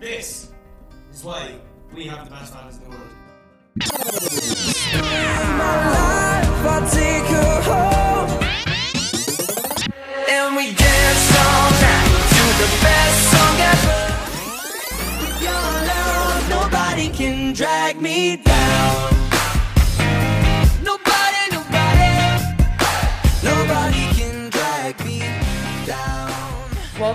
This is why we have the best fans in the world. Drag me down.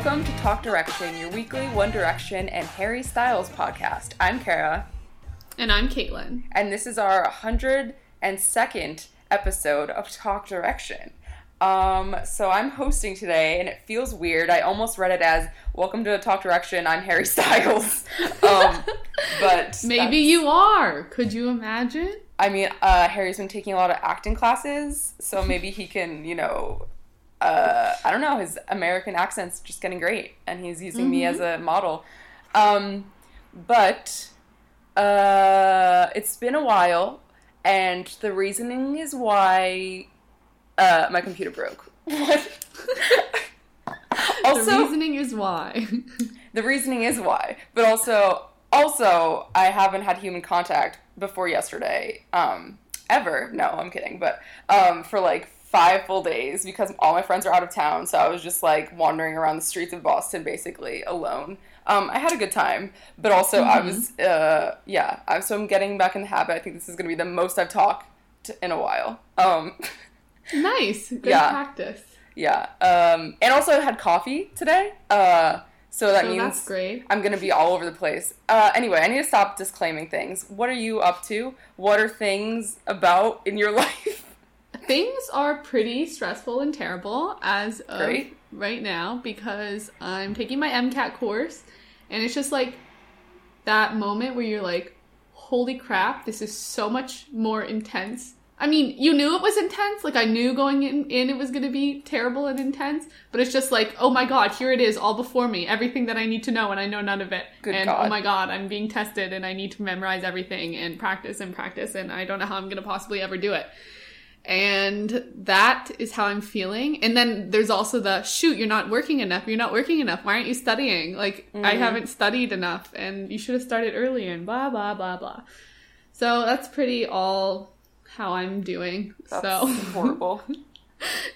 Welcome to Talk Direction, your weekly One Direction and Harry Styles podcast. I'm Kara, And I'm Caitlin. and this is our 102nd episode of Talk Direction. Um, so I'm hosting today, and it feels weird. I almost read it as "Welcome to Talk Direction." I'm Harry Styles, um, but Maybe you are. Could you imagine? I mean, uh, Harry's been taking a lot of acting classes, so maybe he can, you know, uh, I don't know, his American accent's just getting great, and he's using me as a model. Um, but uh, it's been a while, and the reasoning is why uh, my computer broke. What? the reasoning is why. the reasoning is why, but also also I haven't had human contact before yesterday. Um, ever? No, I'm kidding. But um, for like five full days because all my friends are out of town, so I was just like wandering around the streets of Boston basically alone. Um, I had a good time, but also I was uh, yeah. I, so I'm getting back in the habit. I think this is gonna be the most I've talked in a while. Um, nice. Good Yeah. practice. yeah, um, and also I had coffee today. Uh, so that So means. I'm gonna be all over the place. Uh, anyway, I need to stop disclaiming things. What are you up to? What are things about in your life? Things are pretty stressful and terrible as of Great. right now because I'm taking my MCAT course and it's just like that moment where you're like, holy crap, this is so much more intense. I mean, you knew it was intense. Like, I knew going in, in it was going to be terrible and intense, but it's just like, oh my god, here it is all before me. Everything that I need to know, and I know none of it. Good and God. oh my god, I'm being tested, and I need to memorize everything and practice and practice, and I don't know how I'm going to possibly ever do it and that is how I'm feeling. And then there's also the shoot, you're not working enough. You're not working enough. Why aren't you studying? Like I mm-hmm. haven't studied enough, and you should have started earlier. And blah blah blah blah. So that's pretty all how I'm doing. That's so horrible.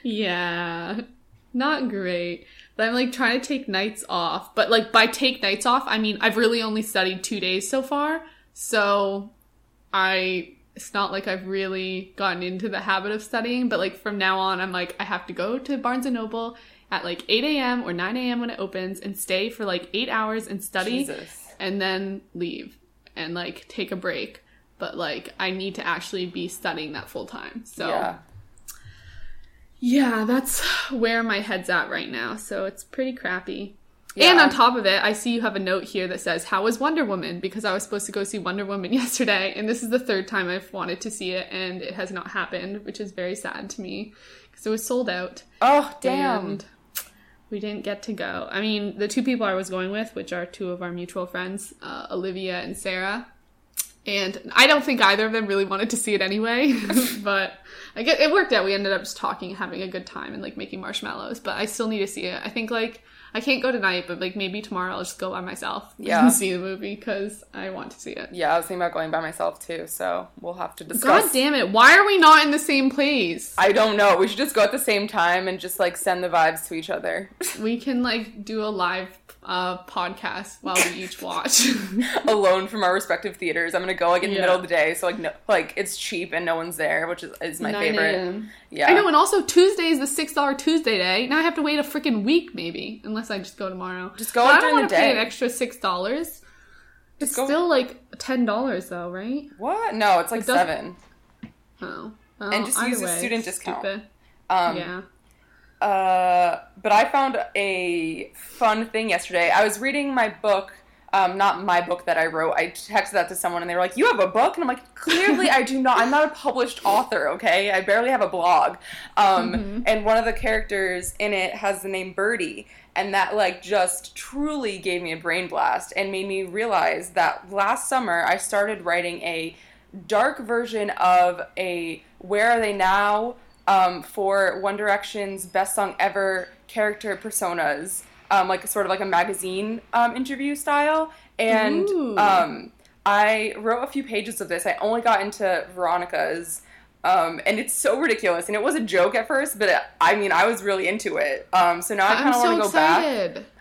yeah, not great. But I'm like trying to take nights off. But like by take nights off, I mean I've really only studied two days so far. So I it's not like I've really gotten into the habit of studying, but like from now on, I'm like, I have to go to Barnes and Noble at like 8 a.m. or 9 a.m. when it opens and stay for like eight hours and study Jesus. and then leave and like take a break. But like, I need to actually be studying that full time. So, Yeah. yeah, that's where my head's at right now. So it's pretty crappy. Yeah. And on top of it, I see you have a note here that says, How was Wonder Woman? Because I was supposed to go see Wonder Woman yesterday, and this is the third time I've wanted to see it, and it has not happened, which is very sad to me because it was sold out. Oh damn. And we didn't get to go. I mean, the two people I was going with, which are two of our mutual friends, uh, Olivia and Sarah, and I don't think either of them really wanted to see it anyway, but I get it worked out. We ended up just talking, having a good time, and like making marshmallows. But I still need to see it. I think like I can't go tonight, but like maybe tomorrow I'll just go by myself Yeah. and see the movie because I want to see it. Yeah, I was thinking about going by myself too, so we'll have to discuss. God damn it! Why are we not in the same place? I don't know. We should just go at the same time and just like send the vibes to each other. We can like do a live uh, podcast while we each watch. Alone from our respective theaters. I'm gonna go like in the Yeah. middle of the day, so like no, like it's cheap and no one's there, which is, is my 9 favorite. Yeah. I know, and also Tuesday is the six dollar Tuesday day. Now I have to wait a freaking week, maybe, unless I just go tomorrow. Just go But I don't the want to pay an day. extra six dollars. It's go- still like ten dollars though, right? What? No, it's like It seven. Oh, Well, And just use way, student discount. stupid. Um, yeah. Uh, but I found a fun thing yesterday. I was reading my book, um, not my book that I wrote. I texted that to someone and they were like, You have a book? And I'm like, Clearly, I do not. I'm not a published author, okay? I barely have a blog. Um, And one of the characters in it has the name Birdie. And that, like, just truly gave me a brain blast and made me realize that last summer I started writing a dark version of a Where Are They Now? Um, for One Direction's best song ever character personas, um, like sort of like a magazine um, interview style. and um, I wrote a few pages of this. I only got into Veronica's. Um, and it's so ridiculous, and it was a joke at first, but uh, I mean, I was really into it. Um, so now I kind of want to go back.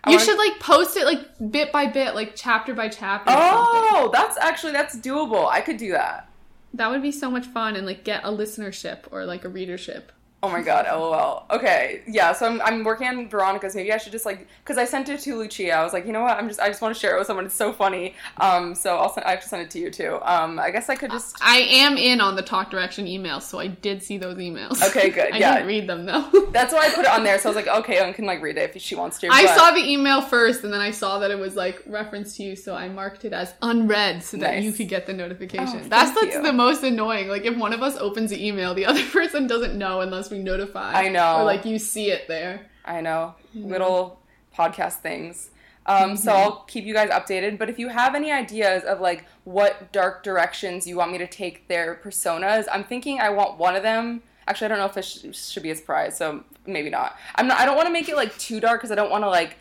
I You wanna- should like post it like bit by bit, like chapter by chapter. Oh, that's actually that's doable. I could do that. That would be so much fun and like get a listenership or like a readership. Oh my god, lol. Okay, yeah. So I'm, I'm working on Veronica's. Maybe I should just like because I sent it to Lucia. I was like, you know what? I'm just I just want to share it with someone. It's so funny. Um, so I'll send, I have to send it to you too. Um, I guess I could just. I am in on the talk direction emails, so I did see those emails. Okay, good, I yeah. didn't read them though. That's why I put it on there. So I was like, okay, I can like read it if she wants to. I saw the email first, and then I saw that it was like reference to you, so I marked it as unread so that Nice. you could get the notification. Oh, That's you. the most annoying. Like if one of us opens the email, the other person doesn't know unless we notified. I know. Or like you see it there. I know. Mm-hmm. Little podcast things. Um, So I'll keep you guys updated. But if you have any ideas of like what dark directions you want me to take their personas, I'm thinking I want one of them. Actually, I don't know if this sh- should be a surprise, so maybe not. I'm not. I don't want to make it like too dark because I don't want to like,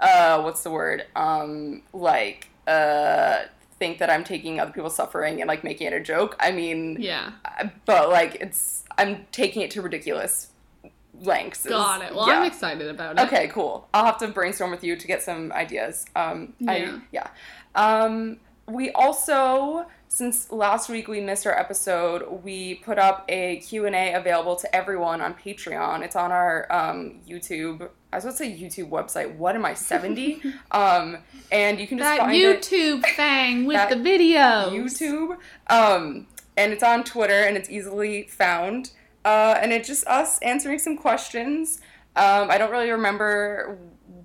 uh, what's the word? Um, like, uh, think that I'm taking other people's suffering and like making it a joke. I mean, Yeah. but like it's I'm taking it to ridiculous lengths. Got it. Well, yeah. I'm excited about it. Okay, cool. I'll have to brainstorm with you to get some ideas. Um, Yeah. I, yeah. Um, we also, since last week we missed our episode, we put up a Q&A available to everyone on Patreon. It's on our um, YouTube, I was going to say YouTube website. What am I, 70? um, and you can just That find it YouTube thing with the videos. YouTube. Um, and it's on Twitter and it's easily found. Uh, and it's just us answering some questions. Um, I don't really remember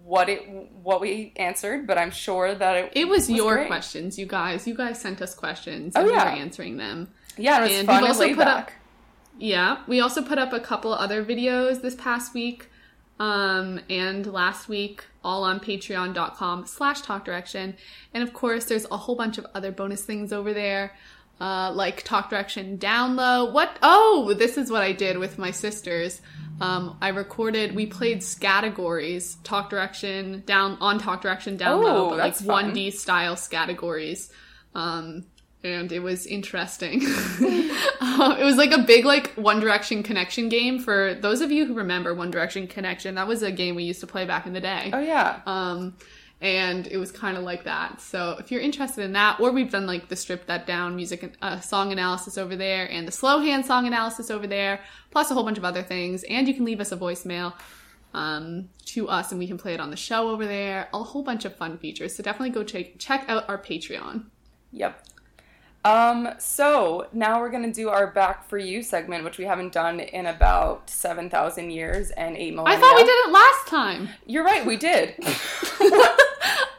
what it what we answered, but I'm sure that it It was, your great. questions, you guys. You guys sent us questions, Oh, and we yeah. were answering them. Yeah, and it was And fun we've also put back. up- Yeah, we also put up a couple other videos this past week, um, and last week, all on patreon.com slash talk direction. And of course, there's a whole bunch of other bonus things over there, uh, like talk direction down low. What? Oh, this is what I did with my sisters. Um, I recorded, we played categories, talk direction down on talk direction down Oh, low, but like fun. 1D style categories. Um, and it was interesting. Uh, it was like a big like One Direction connection game for those of you who remember One Direction Connection. That was a game we used to play back in the day. Oh yeah. Um, and it was kind of like that. So if you're interested in that, or we've done like the strip that down music, uh, song analysis over there, and the slow hand song analysis over there, plus a whole bunch of other things. And you can leave us a voicemail um, to us, and we can play it on the show over there. A whole bunch of fun features. So definitely go check check out our Patreon. Yep. Um, so now we're gonna do our back for you segment, which we haven't done in about seven thousand years and eight millennia. I thought we did it last time. You're right, we did.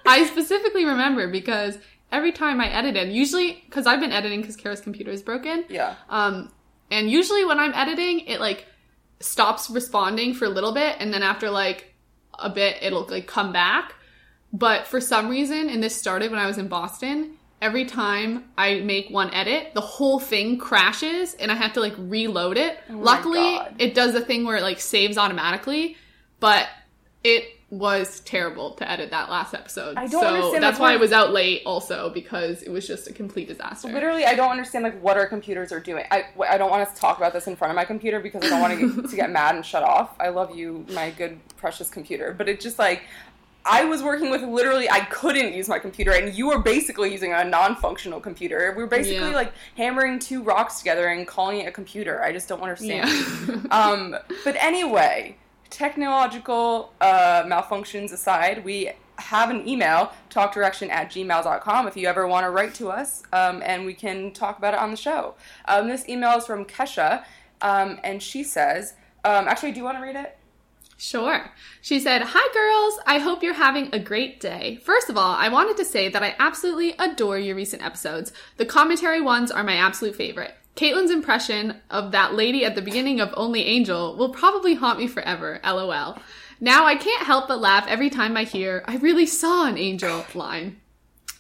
I specifically remember because every time I edited, usually because I've been editing because Kara's computer is broken. yeah. Um, and usually when I'm editing, it like stops responding for a little bit, and then after like a bit, it'll like come back. But for some reason, and this started when I was in Boston, every time I make one edit, the whole thing crashes and I have to like reload it. Oh Luckily, it does the thing where it like saves automatically, but it was terrible to edit that last episode. I don't so understand, That's why I was out late also because it was just a complete disaster. Literally, I don't understand like what our computers are doing. I, I don't want us to talk about this in front of my computer because I don't want to get, to get mad and shut off. I love you, my good precious computer, but it's just like I was working with literally I couldn't use my computer, and you were basically using a non-functional computer. We were basically Yeah. like hammering two rocks together and calling it a computer. I just don't understand. Yeah. um, but anyway, technological uh, malfunctions aside, we have an email, talkdirection at gmail.com, if you ever want to write to us, um, and we can talk about it on the show. Um, this email is from Kesha, um, and she says, um, actually, do you want to read it? Sure. She said, Hi, girls. I hope you're having a great day. First of all, I wanted to say that I absolutely adore your recent episodes. The commentary ones are my absolute favorite. Caitlin's impression of that lady at the beginning of Only Angel will probably haunt me forever. LOL. Now I can't help but laugh every time I hear, I really saw an angel line.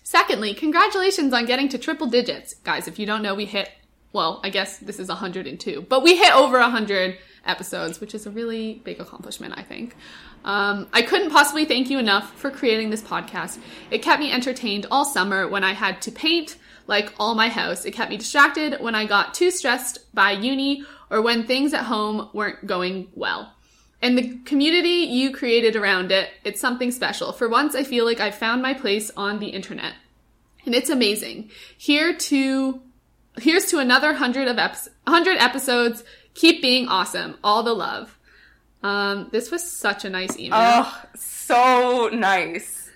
Secondly, congratulations on getting to triple digits. Guys, if you don't know, we hit well, I guess this is 102, but we hit over 100 episodes, which is a really big accomplishment, I think. Um, I couldn't possibly thank you enough for creating this podcast. It kept me entertained all summer when I had to paint like all my house. It kept me distracted when I got too stressed by uni or when things at home weren't going well. And the community you created around it, it's something special. For once, I feel like I found my place on the internet. And it's amazing. Here to, here's to another hundred of eps- hundred episodes. Keep being awesome. All the love. Um, this was such a nice email. Oh, so nice.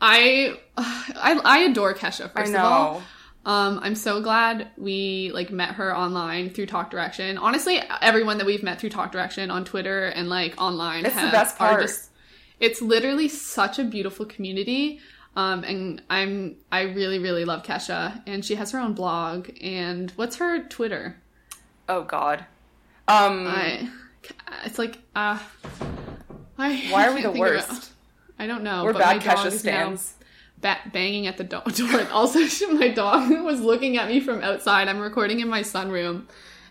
I, I, I adore Kesha. First of all, um, I'm so glad we like met her online through Talk Direction. Honestly, everyone that we've met through Talk Direction on Twitter and like online, It's the best part. just it's literally such a beautiful community. Um, and I'm I really really love Kesha, and she has her own blog. And what's her Twitter? Oh God. Um, I it's like uh, I why are we the think of it. worst? I don't know. We're but bad my dog Kesha is stands. ba- banging at the do- door. Also, my dog was looking at me from outside. I'm recording in my sunroom,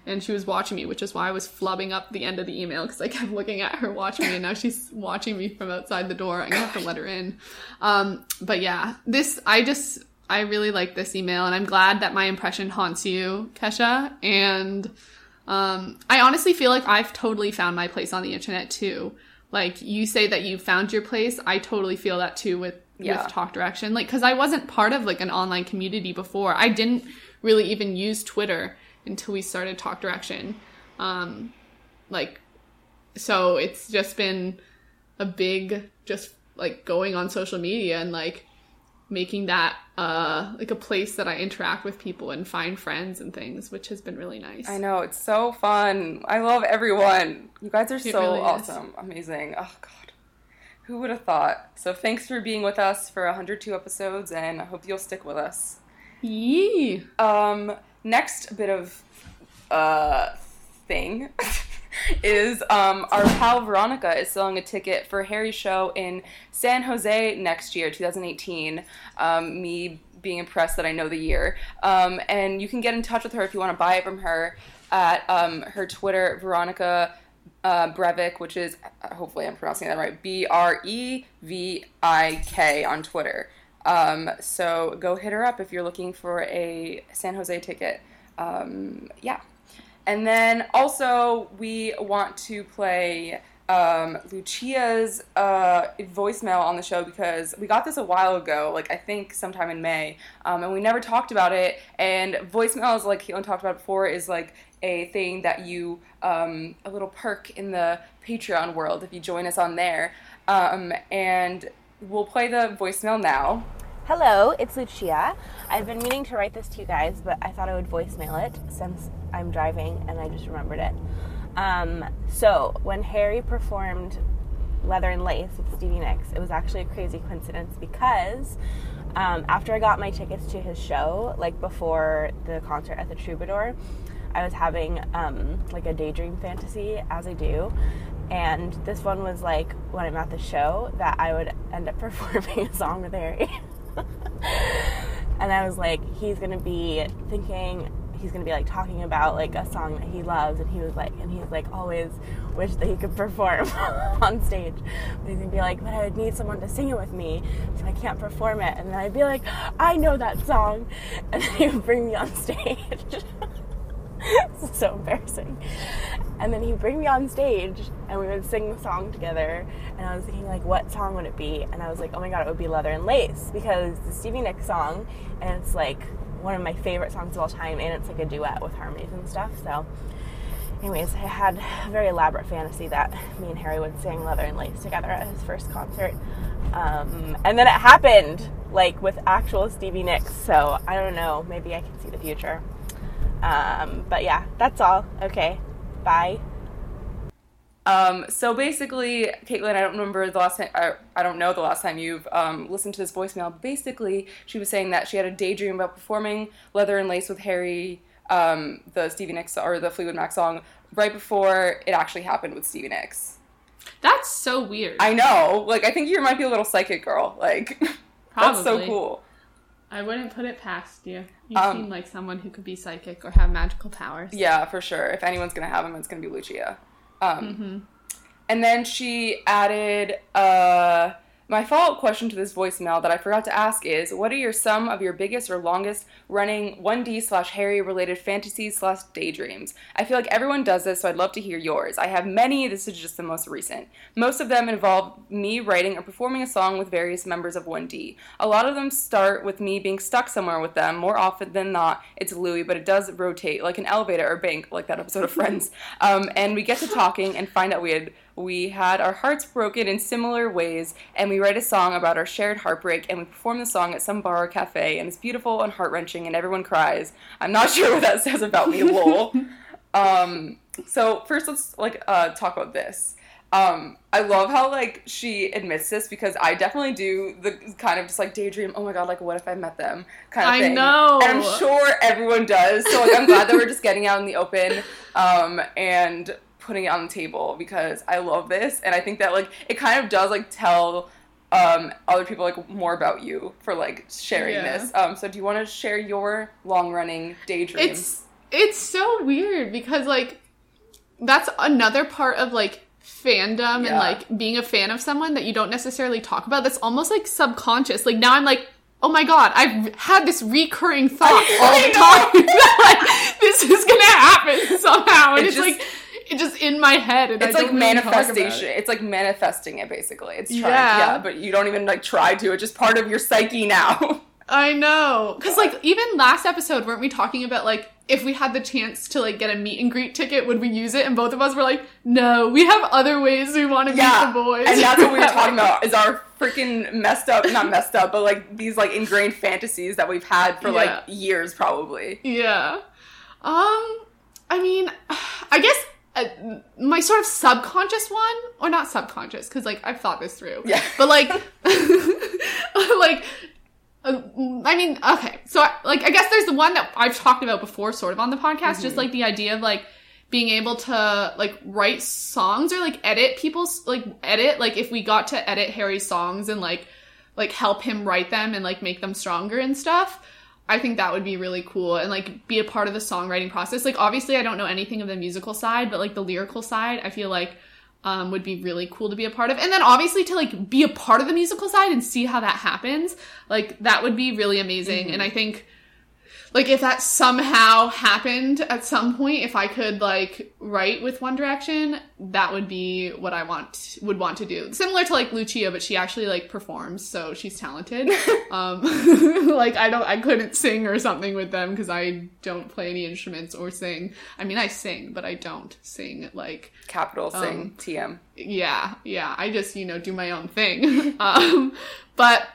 and she was watching me, which is why I was flubbing up the end of the email because I kept looking at her watching me, and now she's watching me from outside the door. I'm have to let her in. Um, but yeah, this I just I really like this email, and I'm glad that my impression haunts you, Kesha, and. Um, I honestly feel like I've totally found my place on the internet too. Like you say that you found your place, I totally feel that too with Yeah. with Talk Direction. Like cuz I wasn't part of like an online community before. I didn't really even use Twitter until we started Talk Direction. Um like so it's just been a big just like going on social media and like making that uh like a place that I interact with people and find friends and things, which has been really nice. I know it's so fun. I love everyone. You guys are so really is. awesome, amazing. Oh God, who would have thought? So thanks for being with us for 102 episodes, and I hope you'll stick with us. Yee. Um, next bit of uh thing is um our pal Veronica is selling a ticket for Harry's show in San Jose next year, 2018. Um, me being impressed that I know the year. Um, and you can get in touch with her if you want to buy it from her at um, her Twitter, Veronica uh, Brevik, which is hopefully I'm pronouncing that right, B R E V I K on Twitter. Um, so go hit her up if you're looking for a San Jose ticket. Um, yeah. And then also, we want to play um, Lucia's uh, voicemail on the show because we got this a while ago, like I think sometime in May, um, and we never talked about it. And voicemails, like Caitlin talked about before, is like a thing that you, um, a little perk in the Patreon world if you join us on there. Um, and we'll play the voicemail now. Hello, it's Lucia. I've been meaning to write this to you guys, but I thought I would voicemail it since I'm driving and I just remembered it. Um, so, when Harry performed Leather and Lace with Stevie Nicks, it was actually a crazy coincidence because um, after I got my tickets to his show, like before the concert at the Troubadour, I was having um, like a daydream fantasy, as I do. And this one was like when I'm at the show that I would end up performing a song with Harry. and I was like, he's gonna be thinking, he's gonna be like talking about like a song that he loves, and he was like, and he's like always wished that he could perform on stage. But he's gonna be like, but I would need someone to sing it with me, so I can't perform it. And then I'd be like, I know that song, and then he would bring me on stage. so embarrassing. And then he'd bring me on stage and we would sing the song together. And I was thinking, like, what song would it be? And I was like, oh my god, it would be Leather and Lace because the Stevie Nicks song, and it's like one of my favorite songs of all time, and it's like a duet with harmonies and stuff. So, anyways, I had a very elaborate fantasy that me and Harry would sing Leather and Lace together at his first concert. Um, and then it happened, like with actual Stevie Nicks. So, I don't know, maybe I can see the future. Um, but yeah, that's all. Okay, bye. Um, so basically, Caitlin, I don't remember the last time, I, I don't know the last time you've um, listened to this voicemail. Basically, she was saying that she had a daydream about performing Leather and Lace with Harry, um, the Stevie Nicks or the Fleetwood Mac song, right before it actually happened with Stevie Nicks. That's so weird. I know, like, I think you might be a little psychic girl. Like, that's so cool. I wouldn't put it past you. You Um, seem like someone who could be psychic or have magical powers. Yeah, for sure. If anyone's gonna have them, it's gonna be Lucia. Um, Mm-hmm. And then she added, uh, my follow up question to this voicemail that I forgot to ask is, what are your some of your biggest or longest running 1D slash Harry related fantasies slash daydreams? I feel like everyone does this, so I'd love to hear yours. I have many. This is just the most recent. Most of them involve me writing or performing a song with various members of 1D. A lot of them start with me being stuck somewhere with them. More often than not, it's Louis, but it does rotate like an elevator or bank, like that episode of Friends. Um, and we get to talking and find out we had we had our hearts broken in similar ways, and we write a song about our shared heartbreak, and we perform the song at some bar or cafe, and it's beautiful and heart wrenching, and everyone cries. I'm not sure what that says about me, lol. um, so first, let's like uh, talk about this. Um, I love how like she admits this because I definitely do the kind of just like daydream. Oh my god, like what if I met them kind of I thing. know. and I'm sure everyone does. So like I'm glad that we're just getting out in the open um, and putting it on the table because I love this and I think that like it kind of does like tell um, other people like more about you for like sharing Yeah. this. Um, so do you want to share your long running daydreams? It's it's so weird because like that's another part of like fandom and like being a fan of someone that you don't necessarily talk about that's almost like subconscious. Like now I'm like, oh my god, I've had this recurring thought all the time. that like, this is gonna happen somehow. And It it's just- like it's just in my head and it's I like really talk it. manifestation. It's like manifesting it basically. It's trying, Yeah. yeah. but you don't even like try to. It's just part of your psyche now. I know. Cause like even last episode, weren't we talking about like if we had the chance to like get a meet and greet ticket, would we use it? And both of us were like, no, we have other ways we want to yeah, meet the boys. and that's what we were talking about. Is our freaking messed up, not messed up, but like these like ingrained fantasies that we've had for Yeah. like years probably. Yeah. Um, I mean, I guess uh, my sort of subconscious one, or not subconscious, because like I've thought this through. Yeah. But like, like, uh, I mean, okay. So I- like, I guess there's the one that I've talked about before, sort of on the podcast, just like the idea of like being able to like write songs or like edit people's like edit like if we got to edit Harry's songs and like like help him write them and like make them stronger and stuff. I think that would be really cool and like be a part of the songwriting process. Like obviously I don't know anything of the musical side, but like the lyrical side, I feel like um, would be really cool to be a part of. And then obviously to like be a part of the musical side and see how that happens, like that would be really amazing. And I think like if that somehow happened at some point if i could like write with one direction that would be what i want would want to do similar to like lucia but she actually like performs so she's talented um like i don't i couldn't sing or something with them because i don't play any instruments or sing i mean i sing but i don't sing like Capital Um, sing TM. yeah, yeah. I just, you know, do my own thing. um, but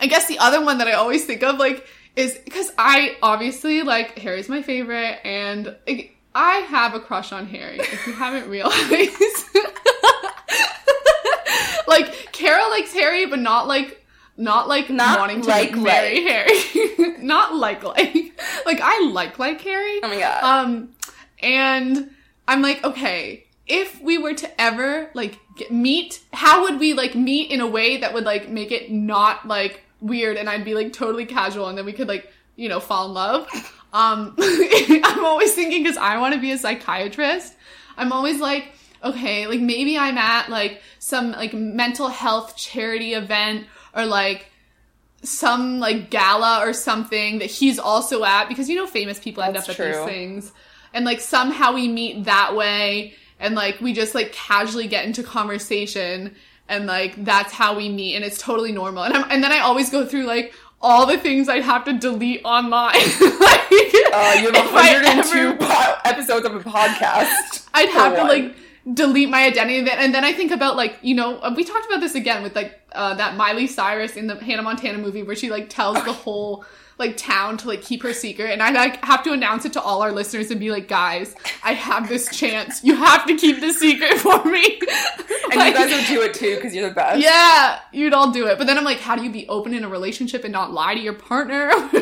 I guess the other one that I always think of, like, is because I obviously, like, Harry's my favorite, and like, I have a crush on Harry, if you haven't realized. like, Kara likes Harry, but not like, not like Not wanting to like, marry Harry. not like like. Like, I like like Harry. Oh my god. Um, and I'm like, okay, if we were to ever like get, meet, how would we like meet in a way that would like make it not like weird and I'd be like totally casual and then we could like, you know, fall in love. Um, I'm always thinking because I want to be a psychiatrist. I'm always like, okay, like maybe I'm at like some like mental health charity event or like some like gala or something that he's also at because you know famous people end That's up at these things and like somehow we meet that way and like we just like casually get into conversation and like that's how we meet and it's totally normal. And I'm, and then I always go through like all the things I'd have to delete online. Like Uh, you have if I 102 ever- po- episodes of a podcast. I'd have to like delete my identity and then I think about like you know uh, we talked about this again with like uh, that Miley Cyrus in the Hannah Montana movie where she like tells the whole like town to like keep her secret and I like have to announce it to all our listeners and be like guys I have this chance you have to keep this secret for me And Like- you guys would do it too because you're the best. yeah, you'd all do it. But then I'm like, how do you be open in a relationship and not lie to your partner?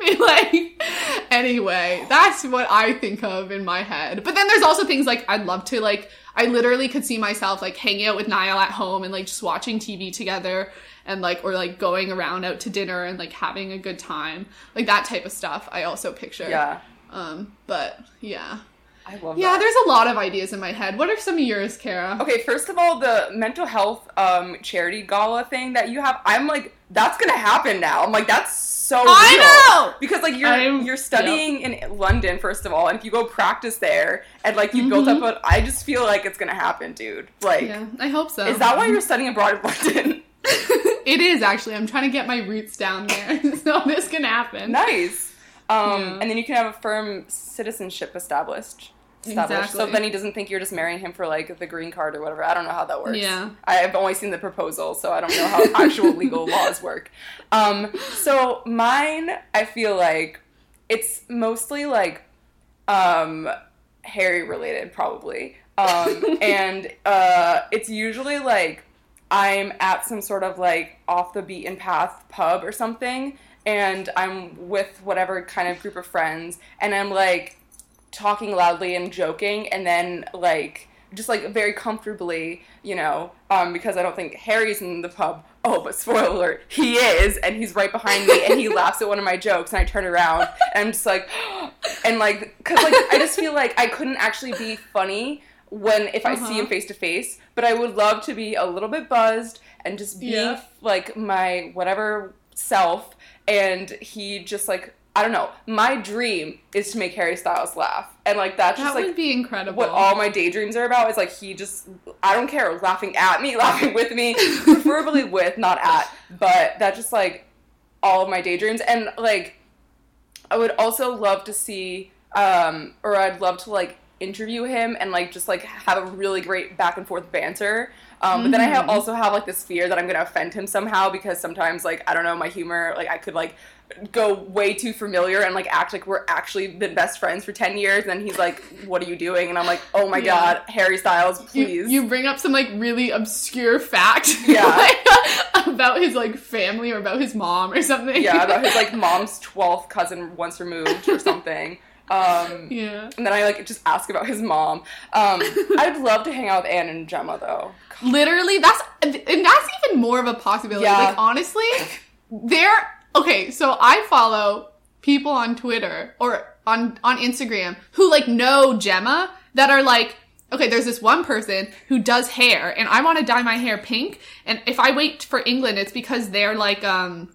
Be like, anyway, that's what I think of in my head. But then there's also things like I'd love to like, I literally could see myself like hanging out with Niall at home and like just watching TV together and like or like going around out to dinner and like having a good time. Like that type of stuff I also picture. Yeah. Um but yeah. I love that. Yeah, that. there's a lot of ideas in my head. What are some of yours, Kara? Okay, first of all, the mental health um, charity gala thing that you have, I'm like, that's gonna happen now. I'm like, that's so I real. know! because like you're I'm- you're studying in London first of all, and if you go practice there and like you built Mhm. up, a, I just feel like it's gonna happen, dude. Like, Yeah, I hope so. is that why you're studying abroad in London? it is actually. I'm trying to get my roots down there, so this can happen. nice. Um, Yeah. and then you can have a firm citizenship established. Established. So then he doesn't think you're just marrying him for like the green card or whatever. I don't know how that works. Yeah. I've only seen the proposal, so I don't know how actual legal laws work. Um, so mine, I feel like it's mostly like um, Harry related, probably. Um, and uh, it's usually like I'm at some sort of like off the beaten path pub or something, and I'm with whatever kind of group of friends, and I'm like talking loudly and joking, and then like just like very comfortably, you know, um, because I don't think Harry's in the pub. Oh, but spoiler alert, he is, and he's right behind me, and he laughs at one of my jokes, and I turn around, and I'm just like, and like, cause like I just feel like I couldn't actually be funny when if I see Uh-huh. him face to face, but I would love to be a little bit buzzed and just be Yeah. like my whatever self, and he just like I don't know. My dream is to make Harry Styles laugh, and like that's That just would like be incredible. what all my daydreams are about. Is like he just I don't care laughing at me, laughing with me, preferably with, not at. But that's just like all of my daydreams, and like I would also love to see, um, or I'd love to like interview him and like just like have a really great back and forth banter. Um, But then I have Mhm. also have like this fear that I'm gonna offend him somehow because sometimes like I don't know my humor like I could like go way too familiar and like act like we're actually been best friends for 10 years and he's like what are you doing and i'm like oh my Yeah. god harry styles you, please you bring up some like really obscure fact Yeah. like, about his like family or about his mom or something. yeah about his like mom's 12th cousin once removed or something um yeah. and then i like just ask about his mom um i'd love to hang out with anne and gemma though Literally, that's and that's even more of a possibility. Yeah. Like honestly, they're okay. So I follow people on Twitter or on on Instagram who like know Gemma that are like. Okay, there's this one person who does hair, and I want to dye my hair pink. And if I wait for England, it's because they're like, um,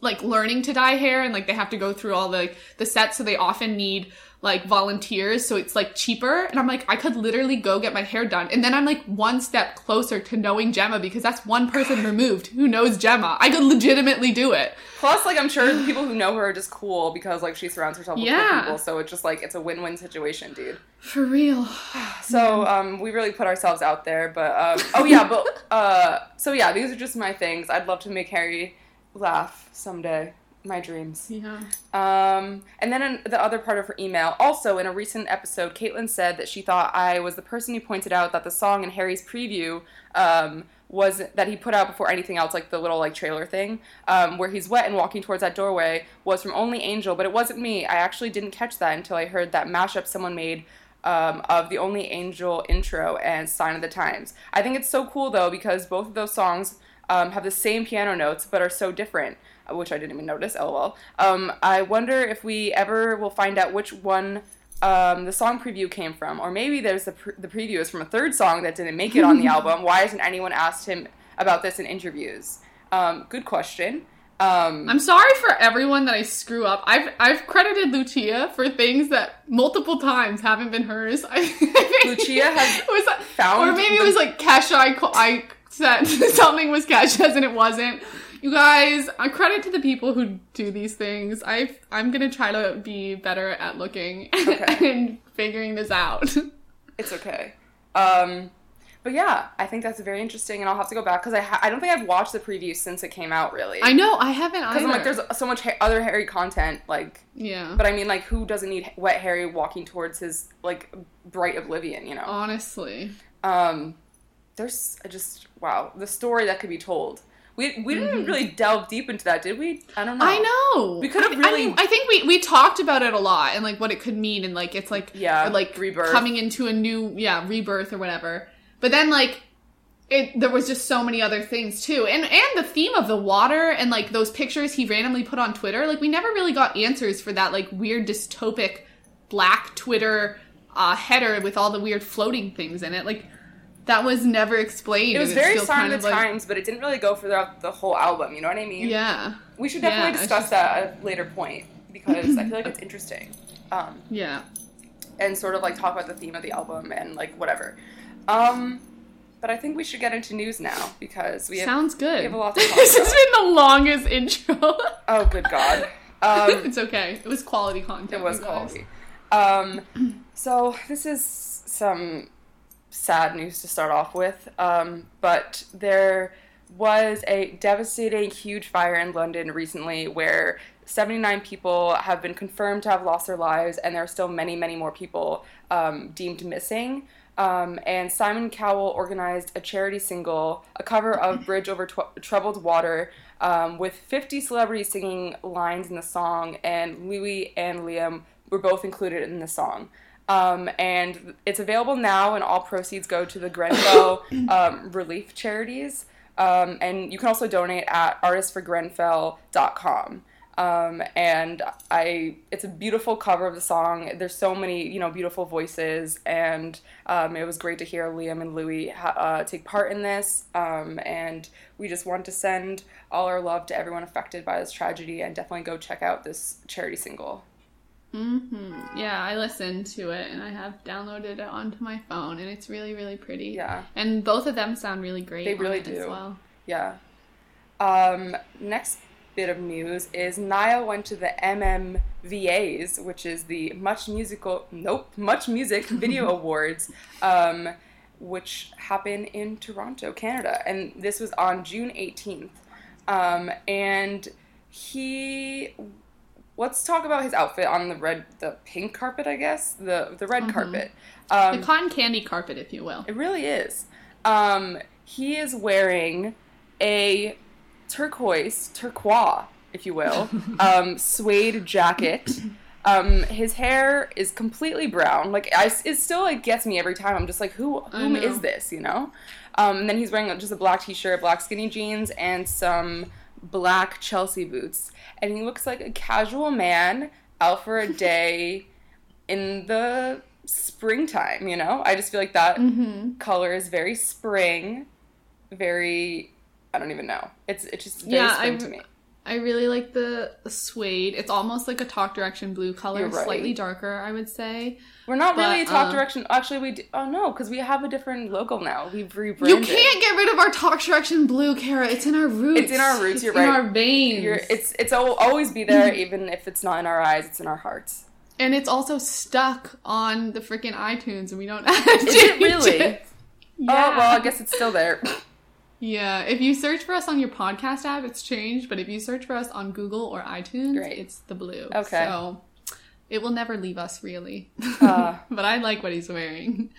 like learning to dye hair, and like they have to go through all the like, the sets, so they often need like volunteers, so it's like cheaper. And I'm like, I could literally go get my hair done, and then I'm like one step closer to knowing Gemma because that's one person removed who knows Gemma. I could legitimately do it. plus like i'm sure people who know her are just cool because like she surrounds herself with Yeah. cool people so it's just like it's a win-win situation dude For real. So um, we really put ourselves out there, but um, oh yeah, but uh, so yeah, these are just my things. I'd love to make Harry laugh someday. My dreams. Yeah. Um, and then in the other part of her email, also in a recent episode, Caitlin said that she thought I was the person who pointed out that the song in Harry's preview um, was that he put out before anything else, like the little like trailer thing, um, where he's wet and walking towards that doorway, was from Only Angel, but it wasn't me. I actually didn't catch that until I heard that mashup someone made um, of the Only Angel intro and Sign of the Times. I think it's so cool though because both of those songs um, have the same piano notes but are so different, uh, which I didn't even notice. LOL. Um, I wonder if we ever will find out which one um, the song preview came from, or maybe there's the pre- the preview is from a third song that didn't make it on the album. Why hasn't anyone asked him about this in interviews? Um, good question. Um, I'm sorry for everyone that I screw up. I've I've credited Lucia for things that multiple times haven't been hers. I Lucia has was found or maybe the- it was like Kesha. I I said something was Kesha's and it wasn't. You guys, credit to the people who do these things. I I'm gonna try to be better at looking Okay. and figuring this out. It's okay. Um, but yeah, I think that's very interesting, and I'll have to go back because I ha- I don't think I've watched the preview since it came out really. I know I haven't because. I'm like, there's so much ha- other Harry content, like, yeah. but I mean, like, who doesn't need wet Harry walking towards his like bright oblivion, you know? honestly, Um, there's I just wow, the story that could be told. We we didn't Mhm. really delve deep into that, did we? I don't know. I know. We could've I- I, really- mean, I think we we talked about it a lot and like what it could mean and like it's like Yeah, like rebirth. coming into a new yeah rebirth or whatever. But then like it there was just so many other things too and and the theme of the water and like those pictures he randomly put on twitter like we never really got answers for that like weird dystopic black twitter uh, header with all the weird floating things in it like that was never explained It was it's very sign of the like- times, but it didn't really go throughout the whole album. You know what I mean? yeah We should definitely Yeah, discuss just- that at a later point because I feel like it's interesting. Um, yeah and sort of like talk about the theme of the album and like whatever. Um, but I think we should get into news now because we have. sounds good we have a lot to talk this has been the longest intro oh, good God. Um, it's okay it was quality content it was quality. Um, so this is some sad news to start off with. Um, but there was a devastating, huge fire in London recently where 79 people have been confirmed to have lost their lives, and there are still many, many more people um, deemed missing. Um, and Simon Cowell organized a charity single, a cover of Bridge Over Tw- Troubled Water, um, with 50 celebrities singing lines in the song, and Louis and Liam were both included in the song. Um, and it's available now, and all proceeds go to the Grenfell um, relief charities. Um, and you can also donate at artistforgrenfell.com. Um, and I, it's a beautiful cover of the song. There's so many, you know, beautiful voices, and um, it was great to hear Liam and Louis ha- uh, take part in this. Um, and we just want to send all our love to everyone affected by this tragedy, and definitely go check out this charity single. Yeah, I listened to it and I have downloaded it onto my phone and it's really, really pretty. Yeah. And both of them sound really great. They really do. well. Yeah. Um, next bit of news is Niall went to the MMVAs, which is the Much Musical Nope Much Music Video Awards, um, which happen in Toronto, Canada, and this was on June eighteenth. Um, and he, let's talk about his outfit on the red, the pink carpet, I guess the the red carpet. Um, The cotton candy carpet, if you will. it really is. Um, he is wearing a turquoise, turquoise, if you will, um, suede jacket. Um, his hair is completely brown. Like I, it still like gets me every time. I'm just like, who, whom is this? You know. Um, and then he's wearing just a black t-shirt, black skinny jeans, and some black Chelsea boots. And he looks like a casual man out for a day in the springtime, you know? I just feel like that mm-hmm. color is very spring, very I don't even know. It's it's just very Yeah, spring I- to me. I really like the, suede. It's almost like a talk direction blue color, right. slightly darker, I would say. We're not really a talk uh, direction. Actually, we do, oh no, because we have a different logo now. We've rebranded. You can't get rid of our talk direction blue, Kara. It's in our roots. It's in our roots, It's you're in right. our veins. You're, it's it's al- always be there, even if it's not in our eyes. It's in our hearts. and it's also stuck on the freaking iTunes, and we don't. Is it really? Yeah. Oh well, I guess it's still there. Yeah, if you search for us on your podcast app, it's changed. But if you search for us on Google or iTunes, Great. it's the blue. Okay. So it will never leave us, really. Uh. but I like what he's wearing.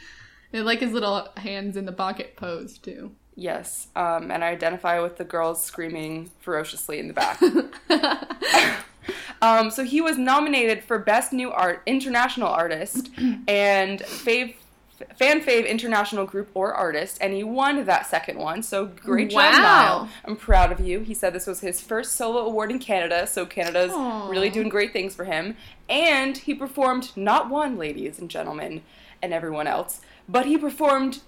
I like his little hands in the pocket pose too. yes, um, and I identify with the girls screaming ferociously in the back. Um, so he was nominated for Best New Art International Artist and fave, Fan Fave International Group or Artist, and he won that second one. So great job, Wow. Niall. I'm proud of you. He said this was his first solo award in Canada, so Canada's Aw. really doing great things for him. And he performed not one, ladies and gentlemen, and everyone else, but he performed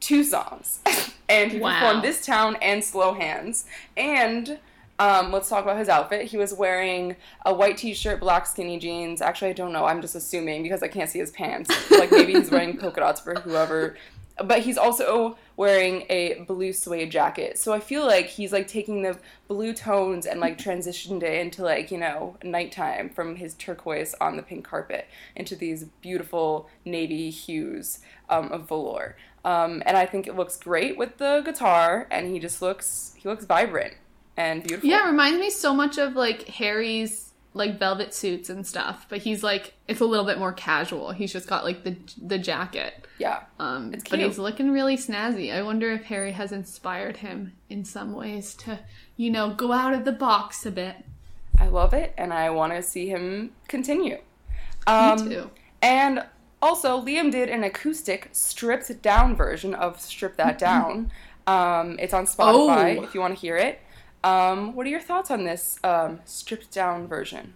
two songs. and he Wow. performed This Town and Slow Hands. And um, let's talk about his outfit. He was wearing a white t shirt, black skinny jeans. Actually, I don't know. I'm just assuming because I can't see his pants. Like maybe he's wearing polka dots for whoever. But he's also wearing a blue suede jacket. So I feel like he's like taking the blue tones and like transitioned it into like, you know, nighttime from his turquoise on the pink carpet into these beautiful navy hues um, of velour. Um, and I think it looks great with the guitar and he just looks he looks vibrant and beautiful. Yeah, it reminds me so much of like Harry's like velvet suits and stuff, but he's like it's a little bit more casual. He's just got like the the jacket. Yeah. Um, It's but he's looking really snazzy. I wonder if Harry has inspired him in some ways to, you know, go out of the box a bit. I love it, and I want to see him continue. Um, Me too. And also, Liam did an acoustic, stripped down version of "Strip That Down," Um, it's on Spotify Oh. if you want to hear it. Um, what are your thoughts on this um, stripped down version?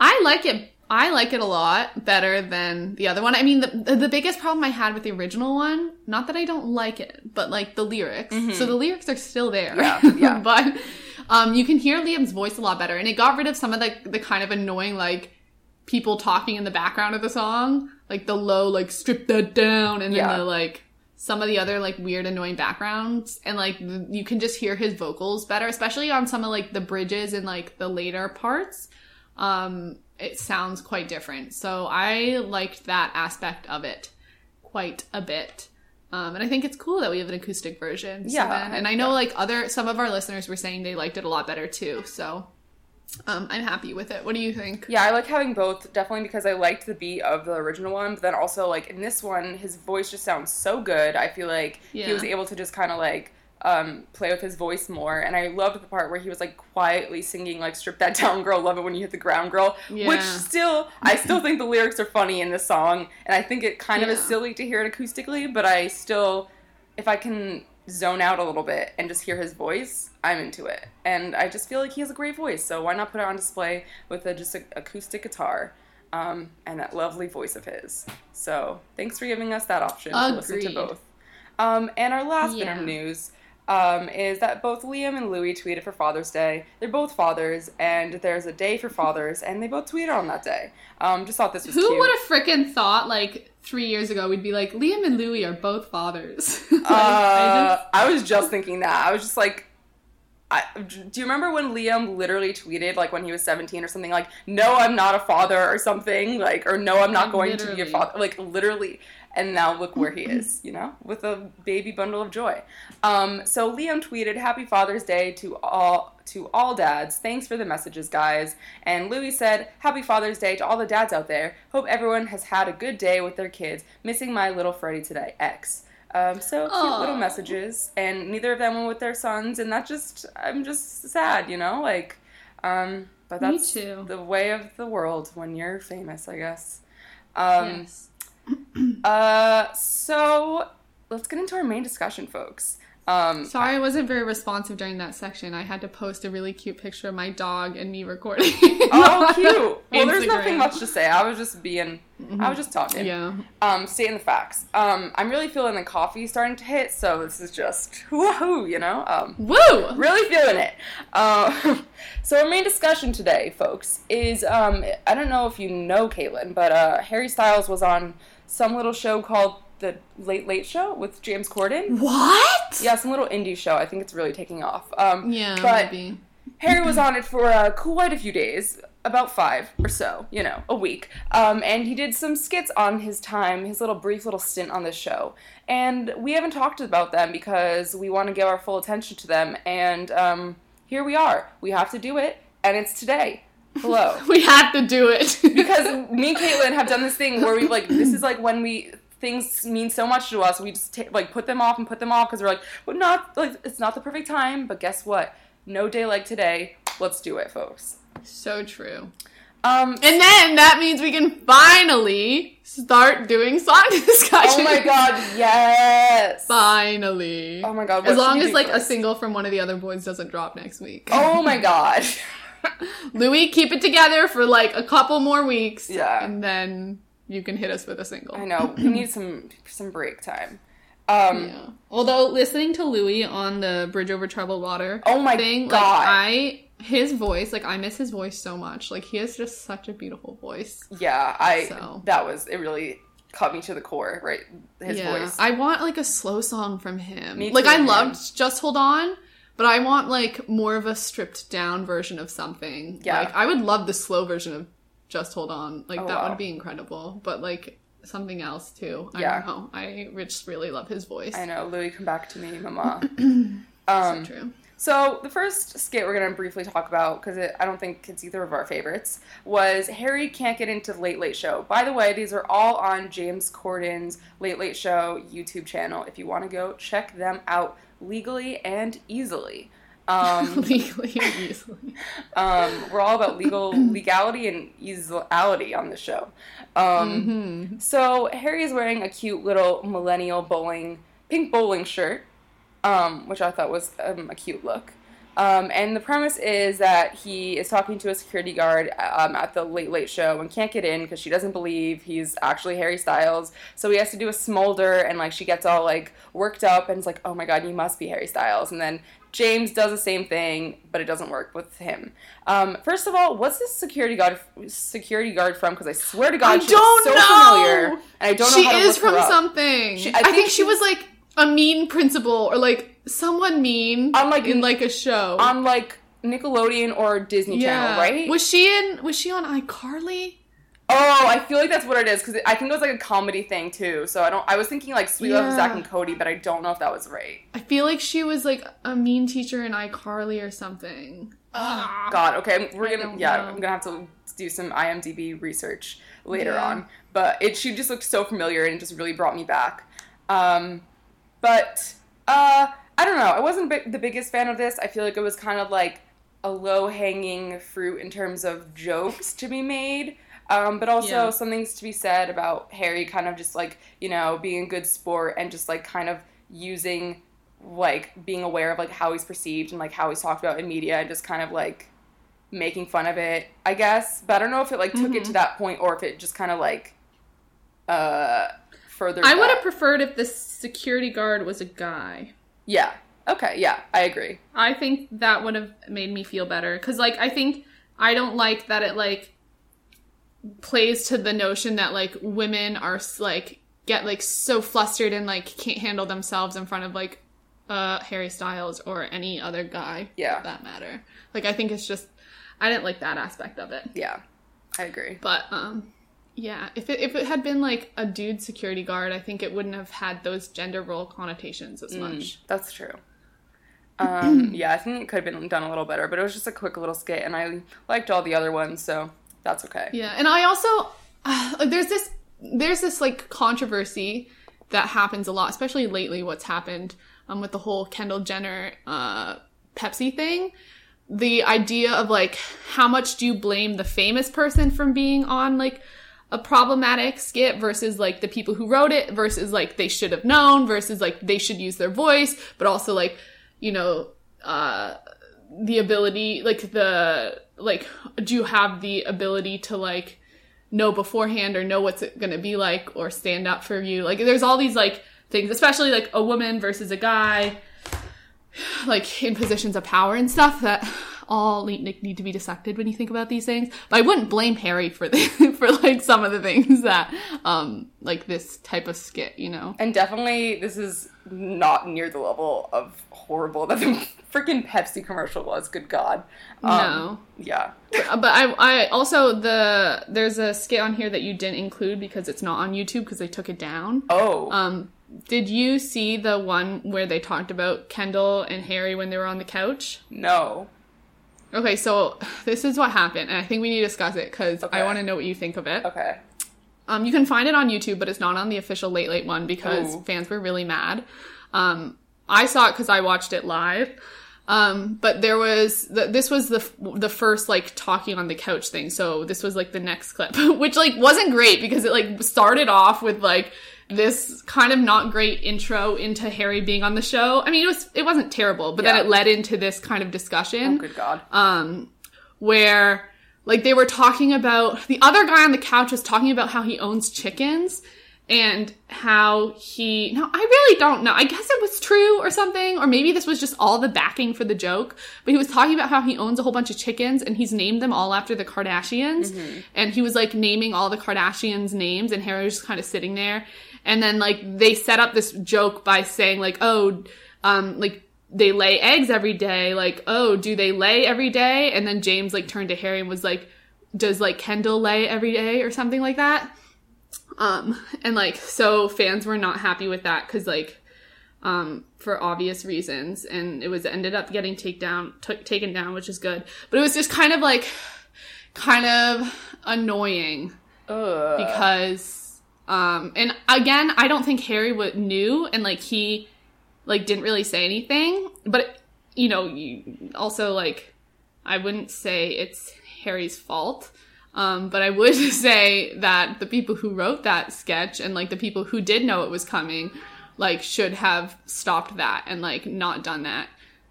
I like it. I like it a lot better than the other one. I mean, the the biggest problem I had with the original one, not that I don't like it, but like the lyrics. So the lyrics are still there. Mm-hmm. Yeah, yeah. but um, you can hear Liam's voice a lot better, and it got rid of some of the the kind of annoying like people talking in the background of the song, like the low like strip that down, and then Yeah. the like some of the other like weird annoying backgrounds and like you can just hear his vocals better especially on some of like the bridges and like the later parts. Um it sounds quite different. So i liked that aspect of it quite a bit. Um, and I think it's cool that we have an acoustic version. So Yeah, then- and I know like other some of our listeners were saying they liked it a lot better too. So um, I'm happy with it. What do you think? Yeah, I like having both, definitely because I liked the beat of the original one, but then also like in this one, his voice just sounds so good. I feel like Yeah. he was able to just kind of like um, play with his voice more, and I loved the part where he was like quietly singing like "Strip That Down, Girl, Love It When You Hit the Ground, Girl," which still I still think the lyrics are funny in this song, and I think it kind of is silly to hear it acoustically, but I still, if I can zone out a little bit and just hear his voice, I'm into it. And I just feel like he has a great voice, so why not put it on display with a, just an acoustic guitar um, and that lovely voice of his? So thanks for giving us that option to listen to both. Um, and our last bit of news um, is that both Liam and Louis tweeted for Father's Day. They're both fathers, and there's a day for fathers, and they both tweeted on that day. Um, just thought this was Who cute. would have frickin' thought like three years ago we'd be like Liam and Louis are both fathers? Like, I Uh, just- I was just thinking that. I was just like, I, do you remember when Liam literally tweeted, like when he was 17 or something, like, no, I'm not a father or something, like, or no, I'm not going to be a father, like, literally. And now look where he is, you know, with a baby bundle of joy. Um, so Liam tweeted, "Happy Father's Day to all to all dads. Thanks for the messages, guys." And Louis said, "Happy Father's Day to all the dads out there. Hope everyone has had a good day with their kids. Missing my little Freddie today. X." Um, so cute little messages, and neither of them were with their sons, and that just I'm just sad, you know, like, um, but that's the way of the world when you're famous, I guess. Um, yes. Uh, so let's get into our main discussion, folks. Um, Sorry, I wasn't very responsive during that section. I had to post a really cute picture of my dog and me recording. oh, cute. Well, there's nothing much to say. I was just being, I was just talking. Yeah. Um, stating the facts. Um, I'm really feeling the coffee starting to hit, so this is just woohoo, you know. Um, Woo! really feeling it. Um, so our main discussion today, folks, is um, I don't know if you know Caitlin, but uh, Harry Styles was on some little show called the Late Late Show with James Corden. What? Yeah, some little indie show. I think it's really taking off. Um, Yeah, but maybe. Harry was on it for uh, quite a few days, about five or so, you know, a week. Um, and he did some skits on his time, his little brief little stint on this show. And we haven't talked about them because we want to give our full attention to them. And um, here we are. We have to do it, and it's today. Hello. We have to do it. because me and Caitlin have done this thing where we like this is like when we things mean so much to us we just ta- like put them off and put them off because we're like well not like it's not the perfect time but guess what no day like today let's do it folks so true. um And then that means we can finally start doing song discussion. oh my god yes Finally. Oh my God, As long as like a single from one of the other boys doesn't drop next week. oh my god Louis, keep it together for like a couple more weeks. Yeah. And then you can hit us with a single. i know we need some some break time um Yeah. Although listening to Louis on the Bridge Over Troubled Water Oh my thing, God. like I his voice, like I miss his voice so much. Like he has just such a beautiful voice. yeah i So. that was it really cut me to the core right his yeah. voice I want like a slow song from him. Me like too, I man. loved Just Hold On, but I want like more of a stripped down version of something. Yeah. Like I would love the slow version of Just Hold On. Like Oh, that wow. would be incredible. But like something else too. I Yeah. don't know. I just really love his voice. i know louis come back to me mama So um true. So the first skit we're gonna briefly talk about because I don't think it's either of our favorites was Harry can't get into Late Late Show. By the way, these are all on James Corden's Late Late Show YouTube channel. If you want to go check them out legally and easily. Um, Legally and easily. um, we're all about legal legality and easality on the show. Um, Mm-hmm. So Harry is wearing a cute little millennial bowling pink bowling shirt. um, which I thought was um, a cute look. Um, and the premise is that he is talking to a security guard um, at the Late Late Show and can't get in because she doesn't believe he's actually Harry Styles. So he has to do a smolder, and like she gets all like worked up and is like, "Oh my God, you must be Harry Styles." And then James does the same thing, but it doesn't work with him. Um, first of all, what's this security guard security guard from? Because I swear to God, I she don't so know. familiar, and I don't know she is from something. She- I, I think, think she was she's- like a mean principal or like someone mean On, like, in like a show. on like Nickelodeon or Disney Channel, right? Was she in? Was she on iCarly? Oh, I feel like that's what it is because I think it was like a comedy thing too. So I don't. I was thinking like Suite Life of Zack and Cody, but I don't know if that was right. I feel like she was like a mean teacher in iCarly or something. Ah. God, okay, we're gonna yeah, know. I'm gonna have to do some IMDb research later Yeah. on. But it she just looked so familiar and it just really brought me back. Um, but uh, I don't know. I wasn't the biggest fan of this. I feel like it was kind of like a low hanging fruit in terms of jokes to be made. Um, but also Yeah. something's to be said about Harry kind of just like, you know, being a good sport and just like kind of using like being aware of like how he's perceived and like how he's talked about in media and just kind of like making fun of it, I guess. But I don't know if it like took Mm-hmm. it to that point or if it just kind of like uh further I would have preferred if the security guard was a guy. Yeah. Okay, yeah, I agree. I think that would have made me feel better because, like, I think I don't like that it like plays to the notion that like women are like get like so flustered and like can't handle themselves in front of like uh Harry Styles or any other guy Yeah. for that matter. Like, I think it's just I didn't like that aspect of it. Yeah. I agree. But um yeah, if it if it had been like a dude security guard, I think it wouldn't have had those gender role connotations as much. That's true. Um, yeah, I think it could have been done a little better, but it was just a quick little skit, and I liked all the other ones, so that's okay. Yeah, and I also uh, there's this there's this like controversy that happens a lot, especially lately. What's happened um, with the whole Kendall Jenner uh, Pepsi thing? The idea of like how much do you blame the famous person from being on like a problematic skit versus like the people who wrote it versus like they should have known versus like they should use their voice, but also like you know uh the ability like the like do you have the ability to like know beforehand or know what's it going to be like or stand up for you? Like there's all these like things especially like a woman versus a guy like in positions of power and stuff that all need, need to be dissected when you think about these things. But i wouldn't blame harry for the for like some of the things that um like this type of skit you know? And definitely, this is not near the level of horrible that the freaking Pepsi commercial was. Good God. Um, no Yeah. Uh, but I, I also the there's a skit on here that you didn't include because it's not on YouTube because they took it down. Oh. Um, did you see the one where they talked about Kendall and Harry when they were on the couch? no. Okay, so this is what happened, and I think we need to discuss it because Okay. I want to know what you think of it. Okay. Um, you can find it on YouTube, but it's not on the official Late Late one because Ooh. fans were really mad. Um, I saw it because I watched it live. Um, but there was the, this was the the first like talking on the couch thing. So this was like the next clip, which like wasn't great because it like started off with like this kind of not great intro into Harry being on the show. I mean, it was it wasn't terrible, but then it led into this kind of discussion Oh, good God. um, where like they were talking about the other guy on the couch was talking about how he owns chickens and how he no i really don't know. I guess it was true or something or maybe this was just all the backing for the joke but he was talking about how he owns a whole bunch of chickens and he's named them all after the kardashians. And he was like naming all the kardashians names and harry was just kind of sitting there. And then like they set up this joke by saying like oh um like they lay eggs every day like oh do they lay every day? And then james like turned to harry and was like does like kendall lay every day or something like that? Um and like so fans were not happy with that because like um for obvious reasons. And it was ended up getting take down t- taken down which is good. But it was just kind of like kind of annoying Ugh. because um and again i don't think harry would knew. And like he like didn't really say anything but you know you also like i wouldn't say it's harry's fault um but i would say that the people who wrote that sketch and like the people who did know it was coming like should have stopped that and like not done that.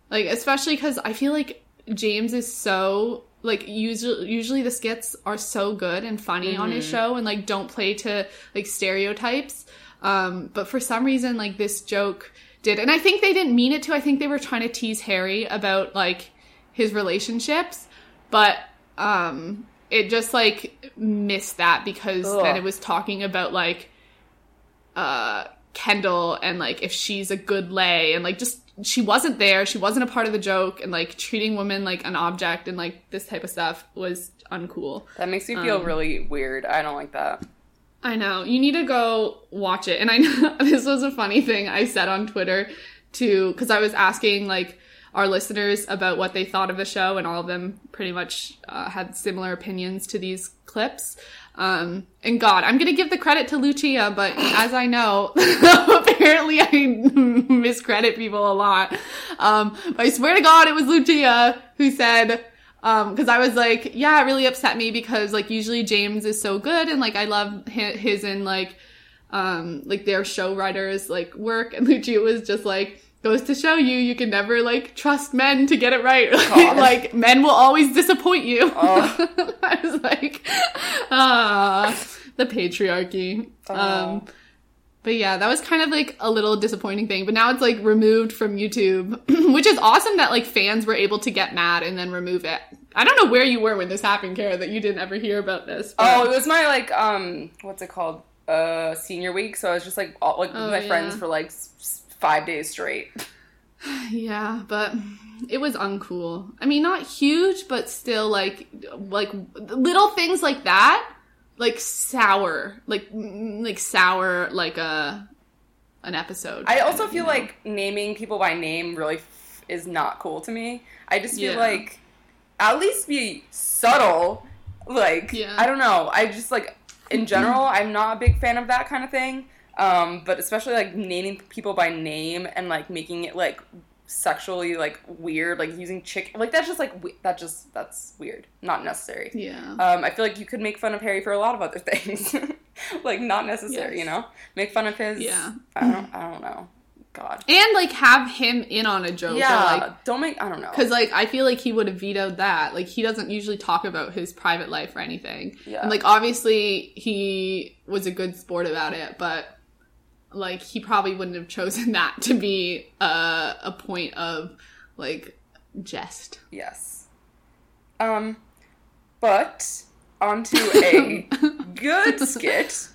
Like especially cuz I feel like James is so like usually usually the skits are so good and funny on his show and like don't play to like stereotypes. Um but for some reason like this joke did and I think they didn't mean it to. I think they were trying to tease Harry about like his relationships, but um it just like missed that because Ugh. then it was talking about like uh Kendall and like if she's a good lay and like just she wasn't there, she wasn't a part of the joke and like treating women like an object and like this type of stuff was uncool. That makes me feel Um, really weird. I don't like that. I know. You need to go watch it. And I know this was a funny thing I said on Twitter to because I was asking like our listeners about what they thought of the show, and all of them pretty much uh, had similar opinions to these clips. Um, and God, I'm gonna give the credit to Lucia, but as I know, apparently I miscredit people a lot. Um, I swear to God, it was Lucia who said, um, cause I was like, yeah, it really upset me because like usually James is so good and like I love his and like, um, like their show writers like work and Lucia was just like, goes to show you, you can never like trust men to get it right. Like men will always disappoint you. Oh. I was like, ah, the patriarchy. Oh. Um, but yeah, that was kind of like a little disappointing thing. But now it's like removed from YouTube, which is awesome that like fans were able to get mad and then remove it. I don't know where you were when this happened, Kara, that you didn't ever hear about this. but- Oh, it was my like um, what's it called? Uh, senior week. So I was just like all, like Oh, with my yeah. friends for like five days straight. Yeah, but it was uncool. I mean, not huge, but still like like little things like that, like sour, like like sour like a an episode. I also feel know? like naming people by name really f- is not cool to me. I just feel Yeah. like at least be subtle. Like Yeah. I don't know. I just like in general, I'm not a big fan of that kind of thing. Um, but especially like naming people by name and like making it like sexually like weird, like using chick like that's just like we- that just that's weird, not necessary. yeah. Um, I feel like you could make fun of Harry for a lot of other things, like not necessary, you know. Make fun of his. Yeah. I don't. I don't know. God. and like have him in on a joke. Yeah. Or, like don't make. I don't know. Because like I feel like he would have vetoed that. Like he doesn't usually talk about his private life or anything. Yeah. And like obviously he was a good sport about it, but like he probably wouldn't have chosen that to be a a point of like jest. Yes. Um, but onto a good skit.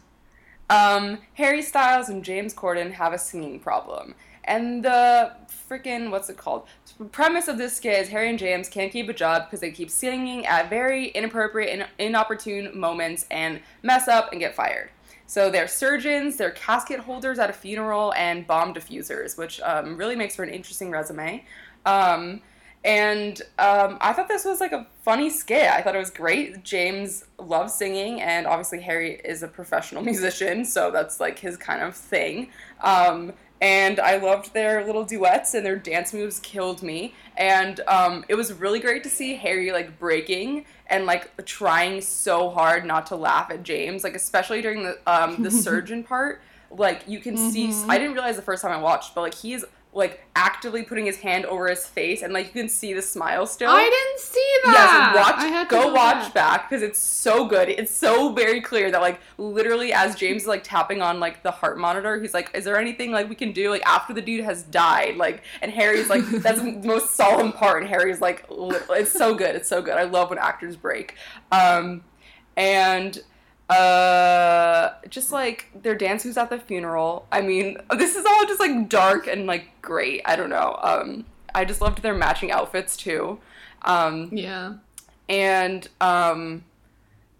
Um, Harry Styles and James Corden have a singing problem. And the freaking, what's it called? The premise of this skit is Harry and James can't keep a job because they keep singing at very inappropriate and inopportune moments and mess up and get fired. So they're surgeons, they're casket holders at a funeral, and bomb diffusers, which um, really makes for an interesting resume. Um, and um, I thought this was like a funny skit. I thought it was great. James loves singing, and obviously Harry is a professional musician, so that's like his kind of thing. Um, and I loved their little duets and their dance moves killed me. And um, it was really great to see Harry like breaking and like trying so hard not to laugh at James, like especially during the um, the surgeon part. Like you can see, I didn't realize the first time I watched, but like he's like actively putting his hand over his face, and like you can see the smile still. I didn't see Yes, that. watch. Had to go, watch back. back because it's so good. It's so very clear that like literally as James is like tapping on like the heart monitor, he's like, "Is there anything like we can do like after the dude has died?" Like, and Harry's like, "That's the most solemn part," and Harry's like, "It's so good. It's so good. I love when actors break." Um, and uh just like their dance moves at the funeral. I mean this is all just like dark and like great. I don't know. Um i just loved their matching outfits too. Um Yeah. and um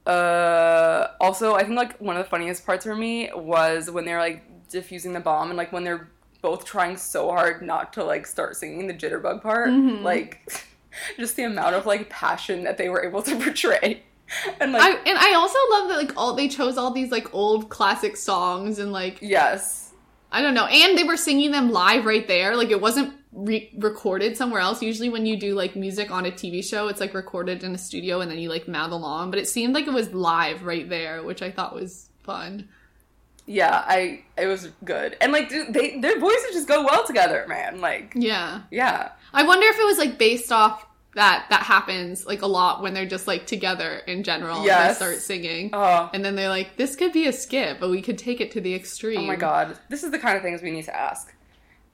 uh also i think like one of the funniest parts for me was when they're like diffusing the bomb and like when they're both trying so hard not to like start singing the jitterbug part like just the amount of like passion that they were able to portray and like I and I also love that like all they chose all these like old classic songs and like yes I don't know. And they were singing them live right there. Like it wasn't re- recorded somewhere else. Usually when you do like music on a TV show, it's like recorded in a studio and then you like mouth along. But it seemed like it was live right there, which I thought was fun. Yeah, I it was good, and like dude, they their voices just go well together, man. Like, Yeah. yeah, I wonder if it was like based off that that happens like a lot when they're just like together in general. Yes. And they start singing. oh, and then they're like, this could be a skit, but we could take it to the extreme. oh my god, this is the kind of things we need to ask.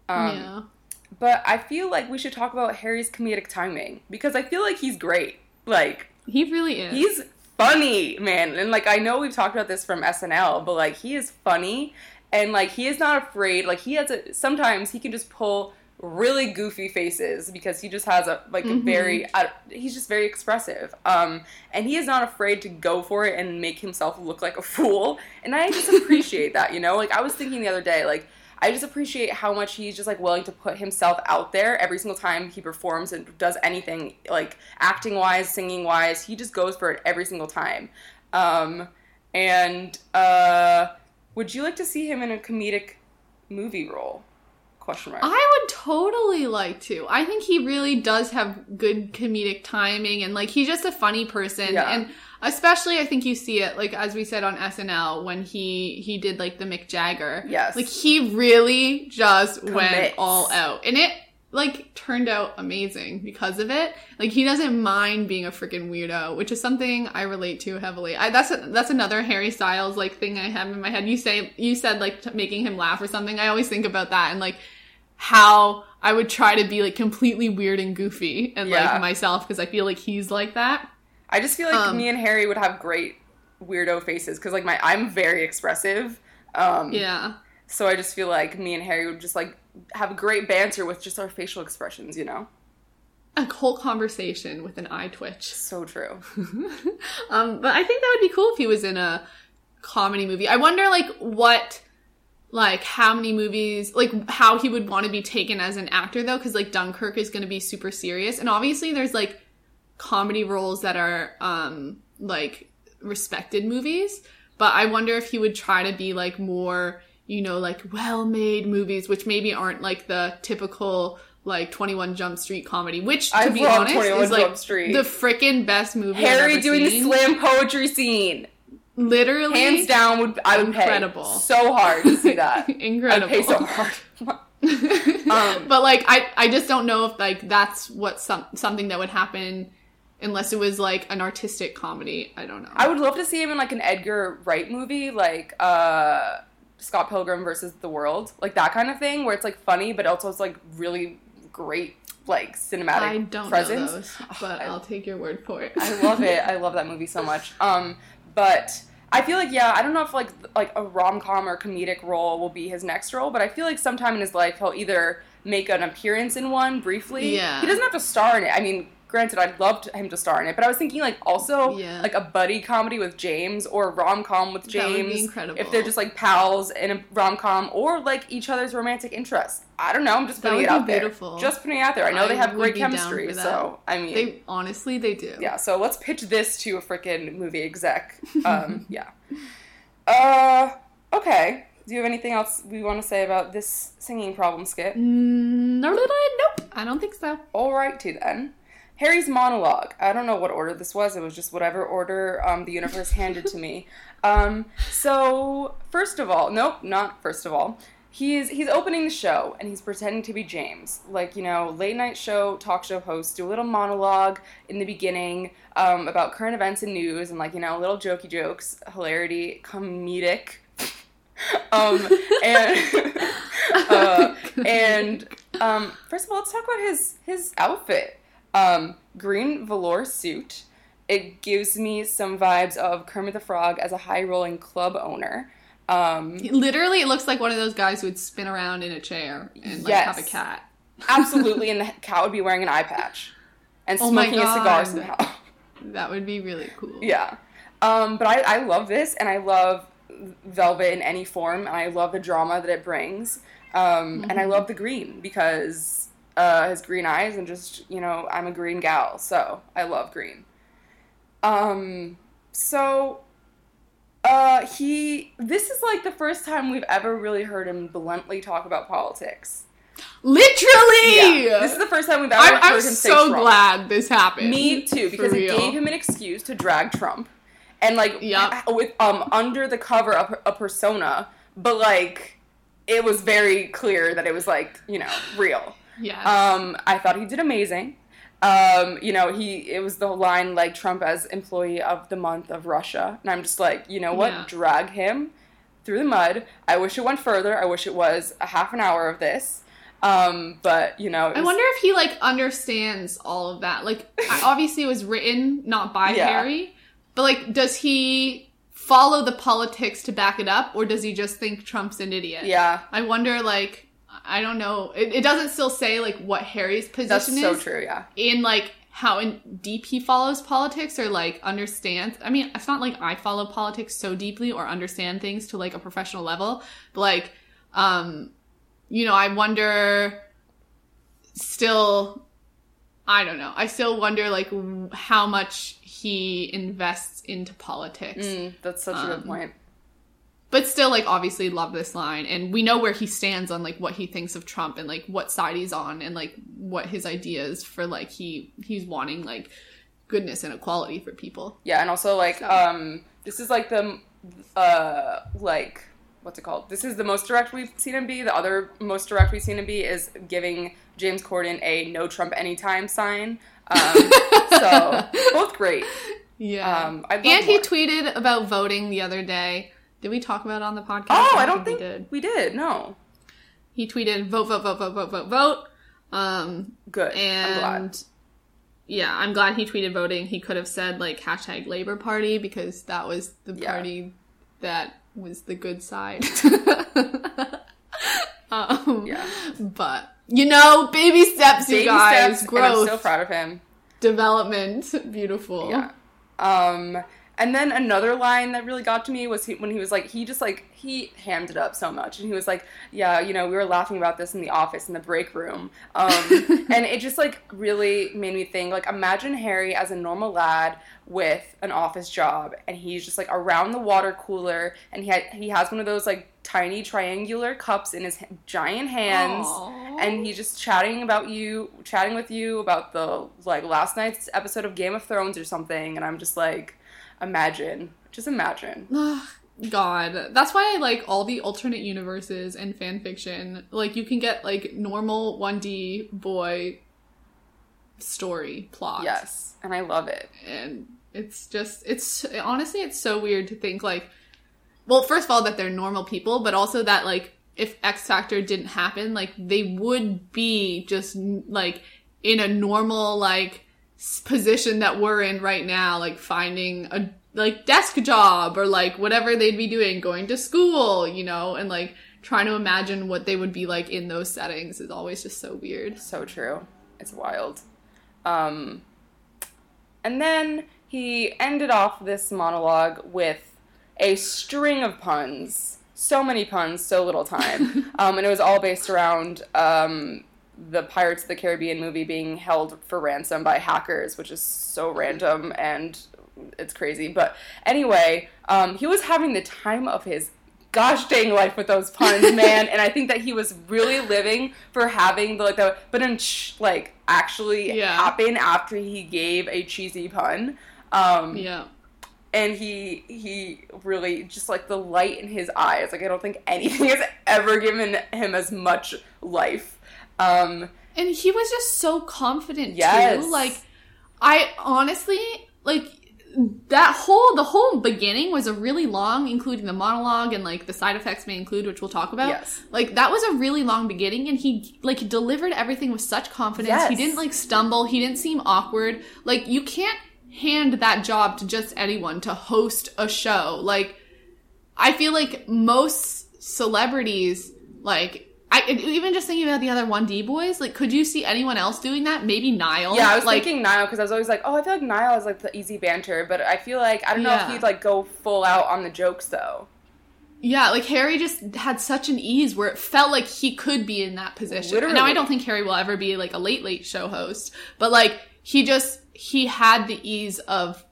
Um, yeah. But I feel like we should talk about Harry's comedic timing because I feel like he's great. Like He really is. he's funny, man. And like I know we've talked about this from SNL, but like he is funny and like he is not afraid. Like he has a sometimes he can just pull really goofy faces because he just has a like a very uh, he's just very expressive. Um and he is not afraid to go for it and make himself look like a fool. And I just appreciate that, you know? Like I was thinking the other day like I just appreciate how much he's just like willing to put himself out there every single time he performs and does anything like acting wise, singing wise. He just goes for it every single time. Um, and uh, would you like to see him in a comedic movie role? Question mark. I would totally like to. I think he really does have good comedic timing and like he's just a funny person Yeah. and especially I think you see it like as we said on SNL when he he did like the Mick Jagger. Yes. Like he really just went all out. And it like turned out amazing because of it. Like he doesn't mind being a freaking weirdo, which is something I relate to heavily. I that's a, that's another Harry Styles like thing I have in my head. You say you said like t- making him laugh or something. I always think about that and like how I would try to be like completely weird and goofy and Yeah. like myself because I feel like he's like that. I just feel like um, me and Harry would have great weirdo faces because like my I'm very expressive. Um, Yeah. So I just feel like me and Harry would just like have a great banter with just our facial expressions, you know? A whole conversation with an eye twitch. So true. Um, but I think that would be cool if he was in a comedy movie. I wonder, like, what, like, how many movies, like, how he would want to be taken as an actor, though, because, like, Dunkirk is going to be super serious. And obviously, there's, like, comedy roles that are, um, like, respected movies. But I wonder if he would try to be, like, more, you know, like, well made movies, which maybe aren't, like, the typical. Like 21 Jump Street comedy, which to I be honest 21 is like the freaking best movie. Harry doing seen the slam poetry scene. Literally Hands down would I would Incredible. pay so hard to see that. incredible I'd pay so hard. um, but like i i just don't know if like that's what some something that would happen unless it was like an artistic comedy i don't know I would love to see him in like an Edgar Wright movie, like uh, Scott Pilgrim versus the World, like that kind of thing, where it's like funny, but also it's like really great, like cinematic i don't presence. know those but I- i'll take your word for it I love it. I love that movie so much. Um, but I feel like yeah, I don't know if like like a rom com or comedic role will be his next role, but I feel like sometime in his life he'll either make an appearance in one briefly. Yeah. He doesn't have to star in it. I mean, granted, I'd love him to star in it, but I was thinking like also Yeah. like a buddy comedy with James or rom com with That would be James. incredible. If they're just like pals in a rom com or like each other's romantic interests. I don't know. I'm just putting it out be there. Just putting it out there. I know I they have great chemistry. So I mean, they honestly they do yeah, so let's pitch this to a freaking movie exec. Um, yeah. Uh, okay. Do you have anything else we want to say about this singing problem skit? Mm, no, no, no, nope i don't think so Alrighty then. Harry's monologue. I don't know what order this was. It was just whatever order um, the universe handed to me. Um, so first of all, nope, not first of all. He's he's opening the show and he's pretending to be James, like you know, late night show talk show host. Do a little monologue in the beginning um, about current events and news and like you know, little jokey jokes, hilarity, comedic. um, and uh, and um, first of all, let's talk about his his outfit. Um, green velour suit. It gives me some vibes of Kermit the Frog as a high rolling club owner. Um, literally it looks like one of those guys who would spin around in a chair and like Yes. have a cat absolutely, and the cat would be wearing an eye patch and Oh smoking a cigar somehow. that would be really cool Yeah. Um, but I, I love this, and I love Velvet in any form, and I love the drama that it brings. Um, And I love the green because uh, his green eyes, and just, you know, I'm a green gal, so I love green. Um, so uh, he, this is like the first time we've ever really heard him bluntly talk about politics. literally Yeah. This is the first time we've ever I'm, heard I'm him say so glad this happened. Me too, because it gave him an excuse to drag Trump, and like Yup. with um under the cover of a persona but like it was very clear that it was like you know real. Yes. Um, I thought he did amazing. Um, you know, he it was the line like Trump as employee of the month of Russia, and I'm just like, you know what, Yeah. drag him through the mud. I wish it went further. I wish it was a half an hour of this. Um, but you know, it I wonder if he like understands all of that. Like, obviously, it was written not by Yeah. Harry, but like, does he follow the politics to back it up, or does he just think Trump's an idiot? Yeah, I wonder. Like, I don't know. It, it doesn't still say like what Harry's position that's is so true. Yeah, in like how in deep he follows politics or like understands. I mean, it's not like I follow politics so deeply or understand things to like a professional level, but like, um, you know, I wonder still, I don't know. I still wonder like w- how much he invests into politics. Mm, that's such a good Um, point. But still, like, obviously love this line. And we know where he stands on, like, what he thinks of Trump and, like, what side he's on and, like, what his ideas for, like, he he's wanting, like, goodness and equality for people. Yeah, and also like So- um, this is like the uh like what's it called? This is the most direct we've seen him be. The other most direct we've seen him be is giving James Corden a no Trump anytime sign. Um, so both great. Yeah. Um, and he tweeted about voting the other day. Did we talk about it on the podcast? Oh, I don't we think did. we did. No, He tweeted, vote, vote, vote, vote, vote, vote, vote. Um, good. I'm and yeah, I'm glad he tweeted voting. He could have said like hashtag Labor Party because that was the Yeah. party that was the good side. um, Yeah. but you know, baby steps, you guys, steps, and I'm so proud of him. development, beautiful. Yeah. Um, and then another line that really got to me was he, when he was like, he just like, he hammed it up so much. And he was like, yeah, you know, we were laughing about this in the office, in the break room. Um, and it just like really made me think, like, imagine Harry as a normal lad with an office job. And he's just like around the water cooler. And he, had, he has one of those like tiny triangular cups in his giant hands Aw. and he's just chatting about you, chatting with you about the like last night's episode of Game of Thrones or something, and I'm just like, imagine, just imagine. God, that's why I like all the alternate universes and fan fiction. Like you can get like normal 1D boy story plot. Yes, and I love it. and it's just it's honestly it's so weird to think like well first of all that they're normal people but also that like if x factor didn't happen like they would be just like in a normal like position that we're in right now like finding a like desk job or like whatever they'd be doing going to school you know and like trying to imagine what they would be like in those settings is always just so weird So true. It's wild. Um, and then he ended off this monologue with a string of puns. So many puns, so little time. um, and it was all based around um, the Pirates of the Caribbean movie being held for ransom by hackers, which is so random and it's crazy. But anyway, um, he was having the time of his gosh dang life with those puns, man. and I think that he was really living for having the like the but in like actually Yeah. happen after he gave a cheesy pun. Um, yeah and he he really just like the light in his eyes like i don't think anything has ever given him as much life um And he was just so confident Yes. too. Like I honestly like that whole the whole beginning was a really long, including the monologue and like the side effects may include, which we'll talk about. Yes. Like that was a really long beginning and he like delivered everything with such confidence. He didn't like stumble, he didn't seem awkward. Like you can't hand that job to just anyone to host a show. Like I feel like most celebrities, like I even just thinking about the other one D boys, like could you see anyone else doing that? Maybe Niall. yeah i was like, thinking niall because i was always like oh i feel like niall is like the easy banter but i feel like i don't know if he'd like go full out on the jokes though Yeah, like Harry just had such an ease where it felt like he could be in that position. And Now I don't think Harry will ever be like a late late show host, but like he just he had the ease of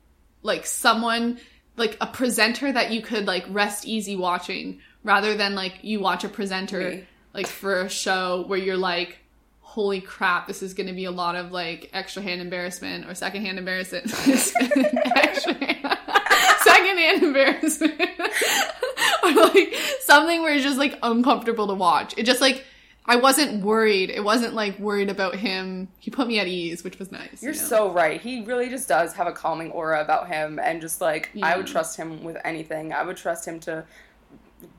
like someone like a presenter that you could like rest easy watching rather than like you watch a presenter. Like for a show where you're like holy crap this is going to be a lot of like extra hand embarrassment or second hand embarrassment extra hand, second hand embarrassment or like something where it's just like uncomfortable to watch. It just like I wasn't worried. It wasn't like worried about him. He put me at ease, which was nice. You're you know? so right. He really just does have a calming aura about him, and just like I would trust him with anything. I would trust him to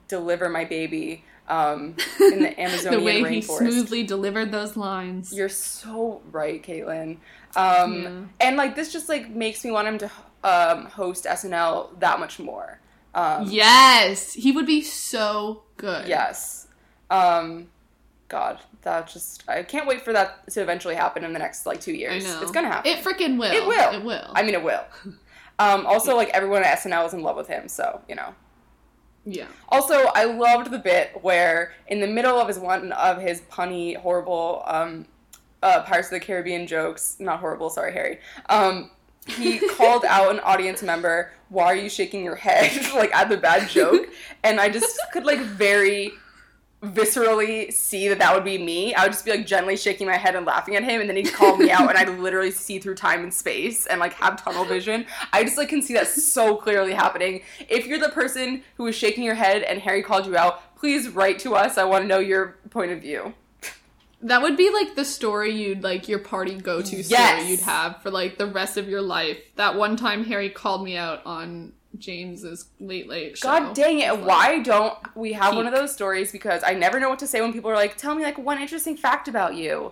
deliver my baby um, in the the Amazonian way he smoothly delivered those lines. You're so right, Caitlin. Um, And like this just like makes me want him to um, host SNL that much more. Um, yes, he would be so good. Yes. Um, God, that just I can't wait for that to eventually happen in the next like two I years. know. It's gonna happen. It freaking will. It will. It will. I mean, it will. Um, also, like everyone at SNL is in love with him, so you know. Yeah. Also, I loved the bit where in the middle of his one of his punny, horrible um, uh, Pirates of the Caribbean jokes, not horrible, sorry, Harry. Um, he called out an audience member, "Why are you shaking your head?" like at the bad joke, and I just could like very viscerally see that that would be me. I would just be like gently shaking my head and laughing at him, and then he'd call me out, and I'd literally see through time and space and like have tunnel vision. I just like can see that so clearly happening. If you're the person who is shaking your head and Harry called you out, please write to us. I want to know your point of view. That would be like the story you'd like your party go to Yes. story you'd have for like the rest of your life. That one time Harry called me out on James's late late show. God dang it! Like, Why don't we have one of those stories? Because I never know what to say when people are like, "Tell me like one interesting fact about you,"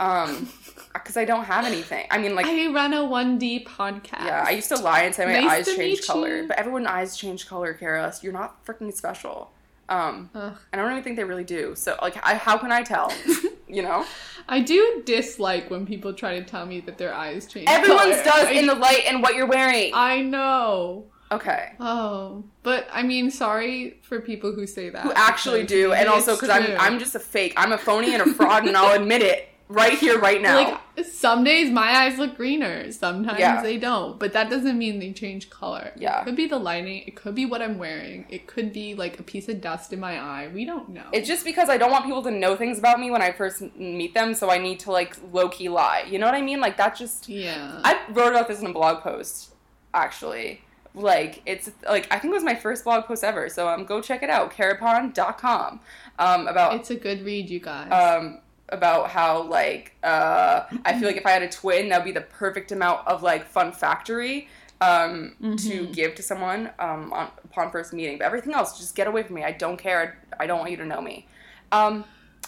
um, because I don't have anything. I mean, like I run a 1D podcast. Yeah, I used to lie and say my Nice eyes change color, you. but everyone eyes change color, Kara. You're not freaking special. Um, Ugh. I don't even think they really do. So, like, I, how can I tell? you know, I do dislike when people try to tell me that their eyes change. everyone's color. does I, in the light and what you're wearing. I know. Okay, Oh, but I mean, sorry for people who say that. who actually do, and also because I'm. I'm just a fake. I'm a phony and a fraud, and I'll admit it right here, right now. like some days my eyes look greener, sometimes Yeah. they don't, but that doesn't mean they change color. Yeah. It could be the lighting, it could be what I'm wearing, it could be like a piece of dust in my eye. We don't know. it's just because I don't want people to know things about me when I first meet them, so I need to like low key lie. You know what I mean? Like that just yeah. I wrote about this in a blog post, actually. Like it's like I think it was my first blog post ever. So um, go check it out, carapon.com. Um, about it's a good read, you guys. um about how like uh I feel like if I had a twin, that'd be the perfect amount of like fun factory um to give to someone um on, upon first meeting. But everything else, just get away from me. I don't care. I don't want you to know me. Um.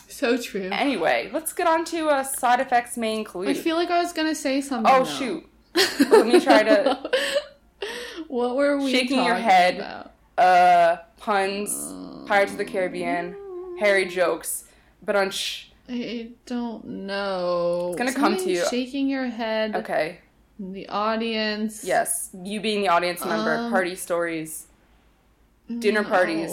so true. Anyway, let's get on to uh, side effects may include. I feel like I was gonna say something. oh though. shoot. Let me try to what were we Shaking your head. about? uh, puns, Pirates of the Caribbean, Harry jokes, but on sh. I don't know. It's gonna come to you. Shaking your head. Okay, The audience. yes, you being the audience member, Um, party stories, dinner parties.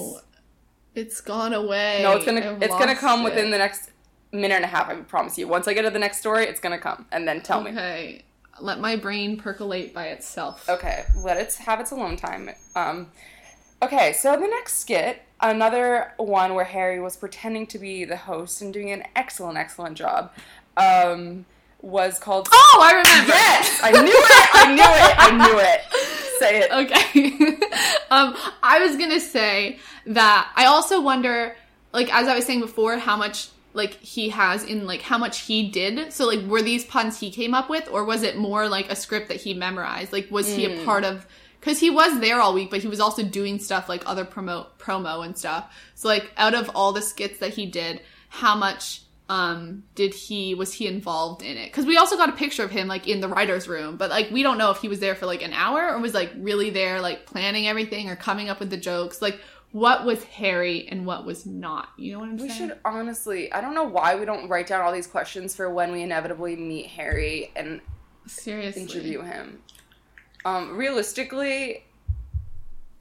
It's gone away. No, it's gonna I've it's gonna come it. within the next minute and a half. I promise you. Once I get to the next story, it's gonna come, and then tell me. Okay. Let my brain percolate by itself. Okay, let it have its alone time. Um, okay, so the next skit, another one where Harry was pretending to be the host and doing an excellent, excellent job, um, was called. Oh, I remember. Yes, I knew it. I knew it. I knew it. Say it. Okay. um, I was gonna say that I also wonder, like as I was saying before, how much like he has in like how much he did. So like were these puns he came up with, or was it more like a script that he memorized? Like was he a part of? Because he was there all week, but he was also doing stuff like other promo promo and stuff. So like out of all the skits that he did, how much um did he was he involved in it because we also got a picture of him like in the writers room but like we don't know if he was there for like an hour or was like really there like planning everything or coming up with the jokes like what was harry and what was not you know what i'm We saying should honestly. I don't know why we don't write down all these questions for when we inevitably meet Harry and seriously interview him. Um, realistically,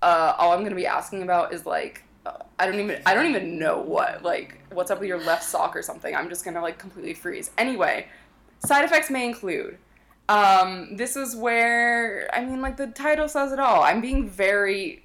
uh, all I'm gonna be asking about is like, uh, I don't even, I don't even know what, like, what's up with your left sock or something. I'm just gonna like completely freeze. Anyway, side effects may include. Um, this is where I mean, like the title says it all. I'm being very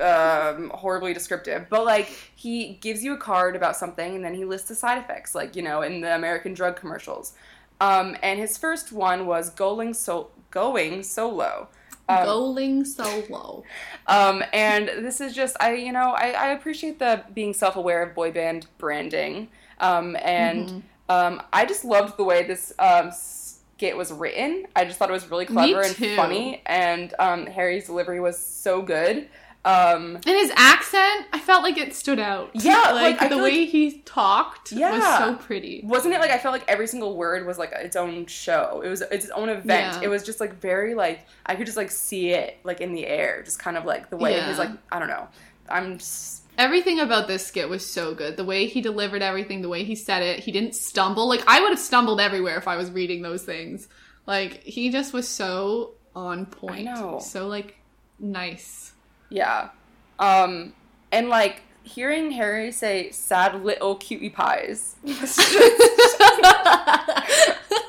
um, horribly descriptive, but like he gives you a card about something and then he lists the side effects, like you know in the American drug commercials. Um, and his first one was going so going solo. Um, Going solo. Um, and this is just I you know I, I appreciate the being self aware of boy band branding. Um, and Mm-hmm. um, I just loved the way this um, skit was written. I just thought it was really clever and funny, and um, Harry's delivery was so good. Um, And his accent, I felt like it stood out. Yeah, like, like, the way he talked was Yeah. so pretty. wasn't it like I felt like every single word was like its own show. It was its own event. Yeah. It was just like very like I could just like see it like in the air, just kind of like the way Yeah. like I don't know. I'm just, Everything about this skit was so good. The way he delivered everything, the way he said it, he didn't stumble. Like I would have stumbled everywhere if I was reading those things. Like he just was so on point. So like nice. Yeah. Um and like hearing Harry say sad little cutie pies was just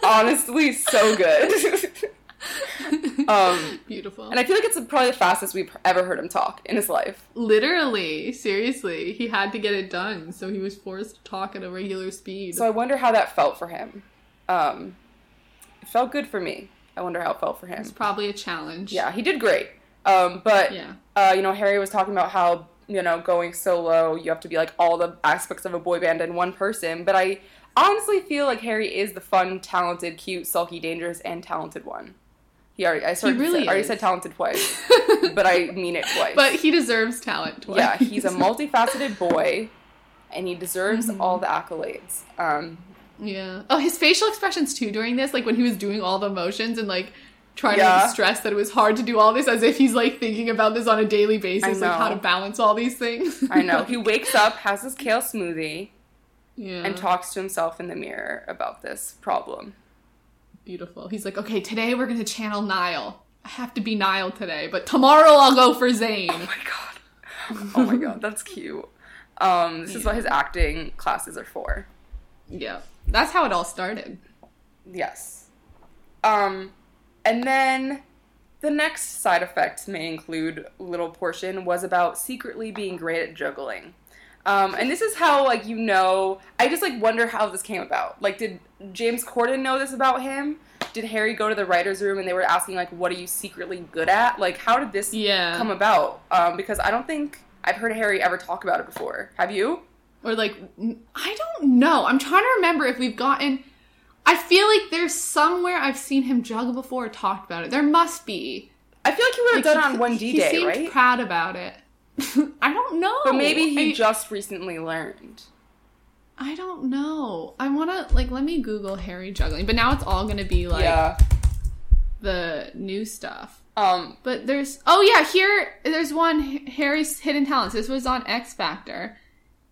honestly so good. um Beautiful. and I feel like it's probably the fastest we've ever heard him talk in his life. Literally, seriously, he had to get it done, so he was forced to talk at a regular speed. So I wonder how that felt for him. Um, it felt good for me. I wonder how it felt for him. it's probably a challenge. Yeah, he did great. Um, but Yeah. uh, you know, Harry was talking about how you know going solo, you have to be like all the aspects of a boy band in one person. But I honestly feel like Harry is the fun, talented, cute, sulky, dangerous, and talented one. He already, I started, really already is. said talented twice, but I mean it twice. But he deserves talent. Twice. yeah, he's a multifaceted boy, and he deserves Mm-hmm. all the accolades. Um, Yeah. Oh, his facial expressions too during this, like when he was doing all the motions and like trying to Yeah. make stress that it was hard to do all this, as if he's like thinking about this on a daily basis, like how to balance all these things. I know. He wakes up, has his kale smoothie, yeah. and talks to himself in the mirror about this problem. Beautiful. He's like, okay, today we're gonna channel Niall I have to be Niall today, but tomorrow I'll go for Zayn Oh my god. Oh my god, that's cute. Um, this is what his acting classes are for. yeah. That's how it all started. Yes. Um, and then the next side effects may include little portion was about secretly being great at juggling. Um, and this is how like you know I just like wonder how this came about. Like did James Corden know this about him? Did Harry go to the writer's room and they were asking like what are you secretly good at? Like how did this Yeah. come about? Um, because I don't think I've heard Harry ever talk about it before. Have you? Or like, I don't know. I'm trying to remember if we've gotten. I feel like there's somewhere I've seen him juggle before or talked about it. There must be. I feel like he would have Like, done he- on one D he day, seemed right? proud about it. I don't know. but maybe he I, just recently learned. I don't know. I want to like let me Google Harry juggling, but now it's all gonna be like yeah. the new stuff. Um. But there's oh yeah here there's one Harry's hidden talents. This was on X Factor.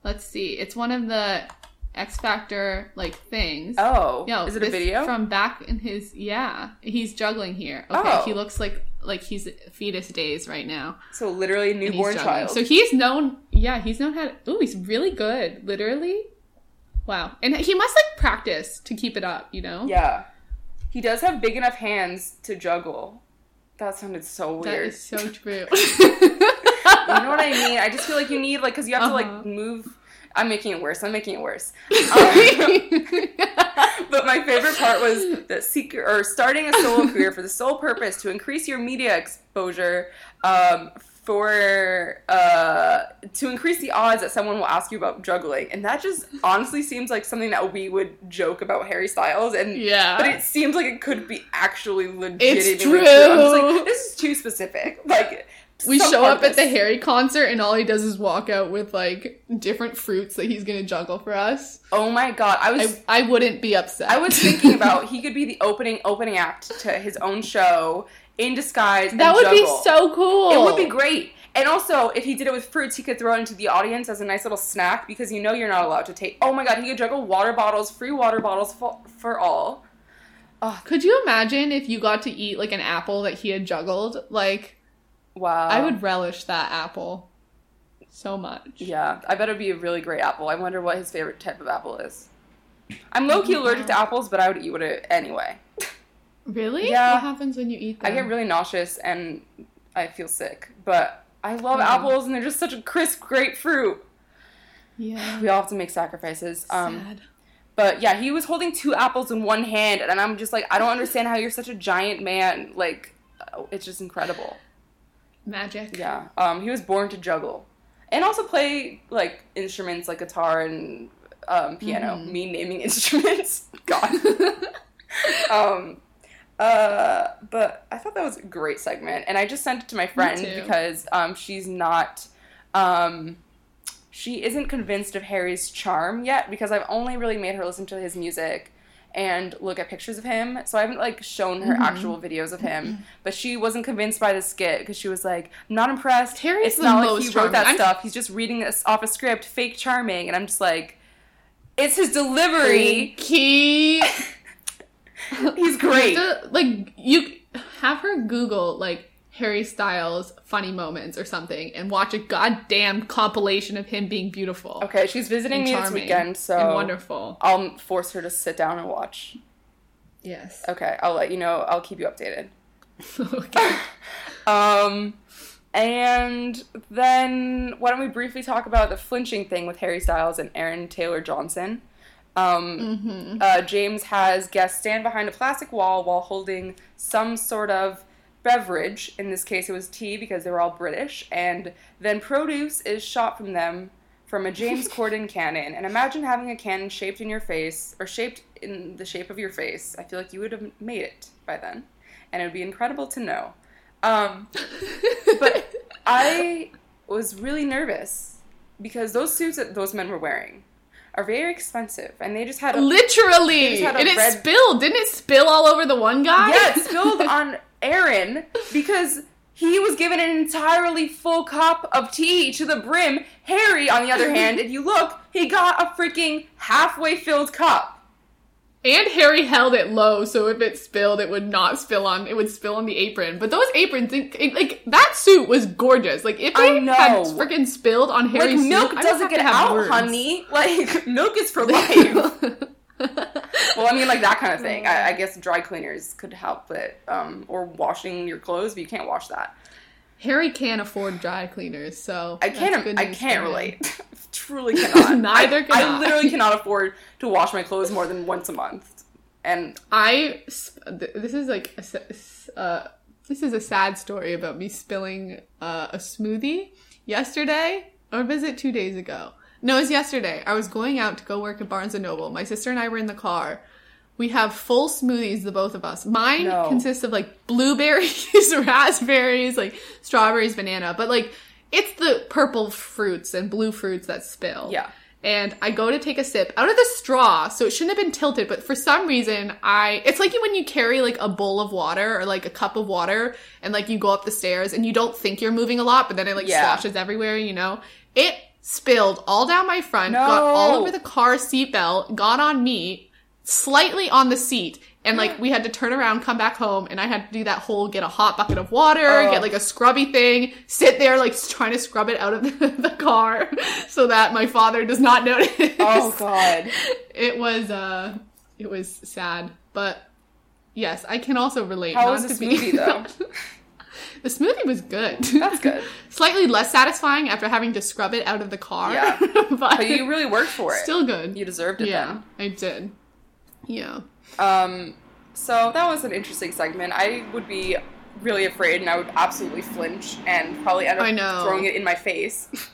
Let's see. It's one of the X Factor like things. Oh. Yo, is it a video? from back in his? Yeah, he's juggling here. Okay, Oh. he looks like like he's fetus days right now. so literally a and he's newborn child. So he's known. Yeah, he's known how. to... Oh, he's really good. Literally. Wow, and he must like practice to keep it up. You know. yeah. He does have big enough hands to juggle. That sounded so weird. is so true. you know what I mean? I just feel like you need like because you have to Uh-huh. like move. I'm making it worse. I'm making it worse. Um, but my favorite part was that secret or starting a solo career for the sole purpose to increase your media exposure. Um, for uh, to increase the odds that someone will ask you about juggling, and that just honestly seems like something that we would joke about Harry Styles, and Yeah. but it seems like it could be actually legitimately true. I'm just like, this is too specific. Like we some show up at the Harry concert, and all he does is walk out with like different fruits that he's gonna juggle for us. Oh my god, I was I, I wouldn't be upset. I was thinking about he could be the opening opening act to his own show in disguise. that would be so cool. It would be great. And also, if he did it with fruits, he could throw it into the audience as a nice little snack because you know you're not allowed to take. Oh my god, he could juggle water bottles, free water bottles for, for all. Could you imagine if you got to eat like an apple that he had juggled? Like, Wow. I would relish that apple so much. Yeah, I bet it'd be a really great apple. I wonder what his favorite type of apple is. I'm low key allergic to apples, but I would eat it anyway. Really? Yeah. What happens when you eat them? I get really nauseous and I feel sick, but I love apples and they're just such a crisp, great fruit. yeah. We all have to make sacrifices. Um, Sad. but yeah, he was holding two apples in one hand, and I'm just like, I don't understand how you're such a giant man. Like, it's just incredible. Magic. Yeah. Um, he was born to juggle, and also play like instruments like guitar and um, piano. Mm-hmm. Me naming instruments. God. um, uh, but I thought that was a great segment, and I just sent it to my friend because um, she's not. Um, she isn't convinced of Harry's charm yet because I've only really made her listen to his music and look at pictures of him. So I haven't like shown Mm-hmm. her actual videos of him. But she wasn't convinced by the skit because she was like, "I'm not impressed. Harry's it's not like he wrote that I'm- stuff. He's just reading this off a script, fake charming." And I'm just like, "It's his delivery. Key. He's great." like you have her Google like Harry Styles funny moments or something and watch a goddamn compilation of him being beautiful. Okay, she's visiting me this weekend, so and wonderful. I'll force her to sit down and watch. Yes. Okay, I'll let you know. I'll keep you updated. okay. Um, and then why don't we briefly talk about the flinching thing with Harry Styles and Aaron Taylor Johnson? Um, uh, James has guests stand behind a plastic wall while holding some sort of beverage. In this case, it was tea because they were all British. And then produce is shot from them from a James Corden cannon. And imagine having a cannon shaped in your face, or shaped in the shape of your face. I feel like you would have made it by then. And it would be incredible to know. Um, but I was really nervous because those suits that those men were wearing are very expensive, and they just had a Literally. Just had And it red- spilled. Didn't it spill all over the one guy? yeah, it spilled on Aaron because he was given an entirely full cup of tea to the brim. Harry, on the other hand, if you look, he got a freaking halfway filled cup. And Harry held it low, so if it spilled, it would not spill on. It would spill on the apron. But those aprons, it, it- like that suit was gorgeous. Like if I they had freaking spilled on Like Harry's milk suit, I would doesn't have get out, words. honey. Like milk is for life. well, I mean, like that kind of thing. I, I guess dry cleaners could help it, um, or washing your clothes, but you can't wash that. Harry can't afford dry cleaners, so I can't. I can't relate. Truly cannot. Neither I, can I I. literally cannot afford to wash my clothes more than once a month. And I sp- this is like a, uh, this is a sad story about me spilling uh, a smoothie yesterday, or was it two days ago? No, it was yesterday. I was going out to go work at Barnes and Noble. My sister and I were in the car. We have full smoothies, the both of us. Mine No. consists of like blueberries, raspberries, like strawberries, banana, but like it's the purple fruits and blue fruits that spill yeah, and I go to take a sip out of the straw, so it shouldn't have been tilted, but for some reason I it's like when you carry like a bowl of water or like a cup of water and like you go up the stairs and you don't think you're moving a lot, but then it like Yeah. sloshes everywhere, you know? It spilled all down my front, No. got all over the car seatbelt, got on me, slightly on the seat. And like we had to turn around, come back home, and I had to do that whole get a hot bucket of water, Oh. get like a scrubby thing, sit there like trying to scrub it out of the, the car so that my father does not notice. Oh god. It was uh it was sad, but yes, I can also relate. How not was be- smoothie though? The smoothie was good. That's good. Slightly less satisfying after having to scrub it out of the car. Yeah. but, But you really worked for it. still good. you deserved it yeah, I did. Yeah. Um, so that was an interesting segment. I would be really afraid, and I would absolutely flinch and probably end up throwing it in my face.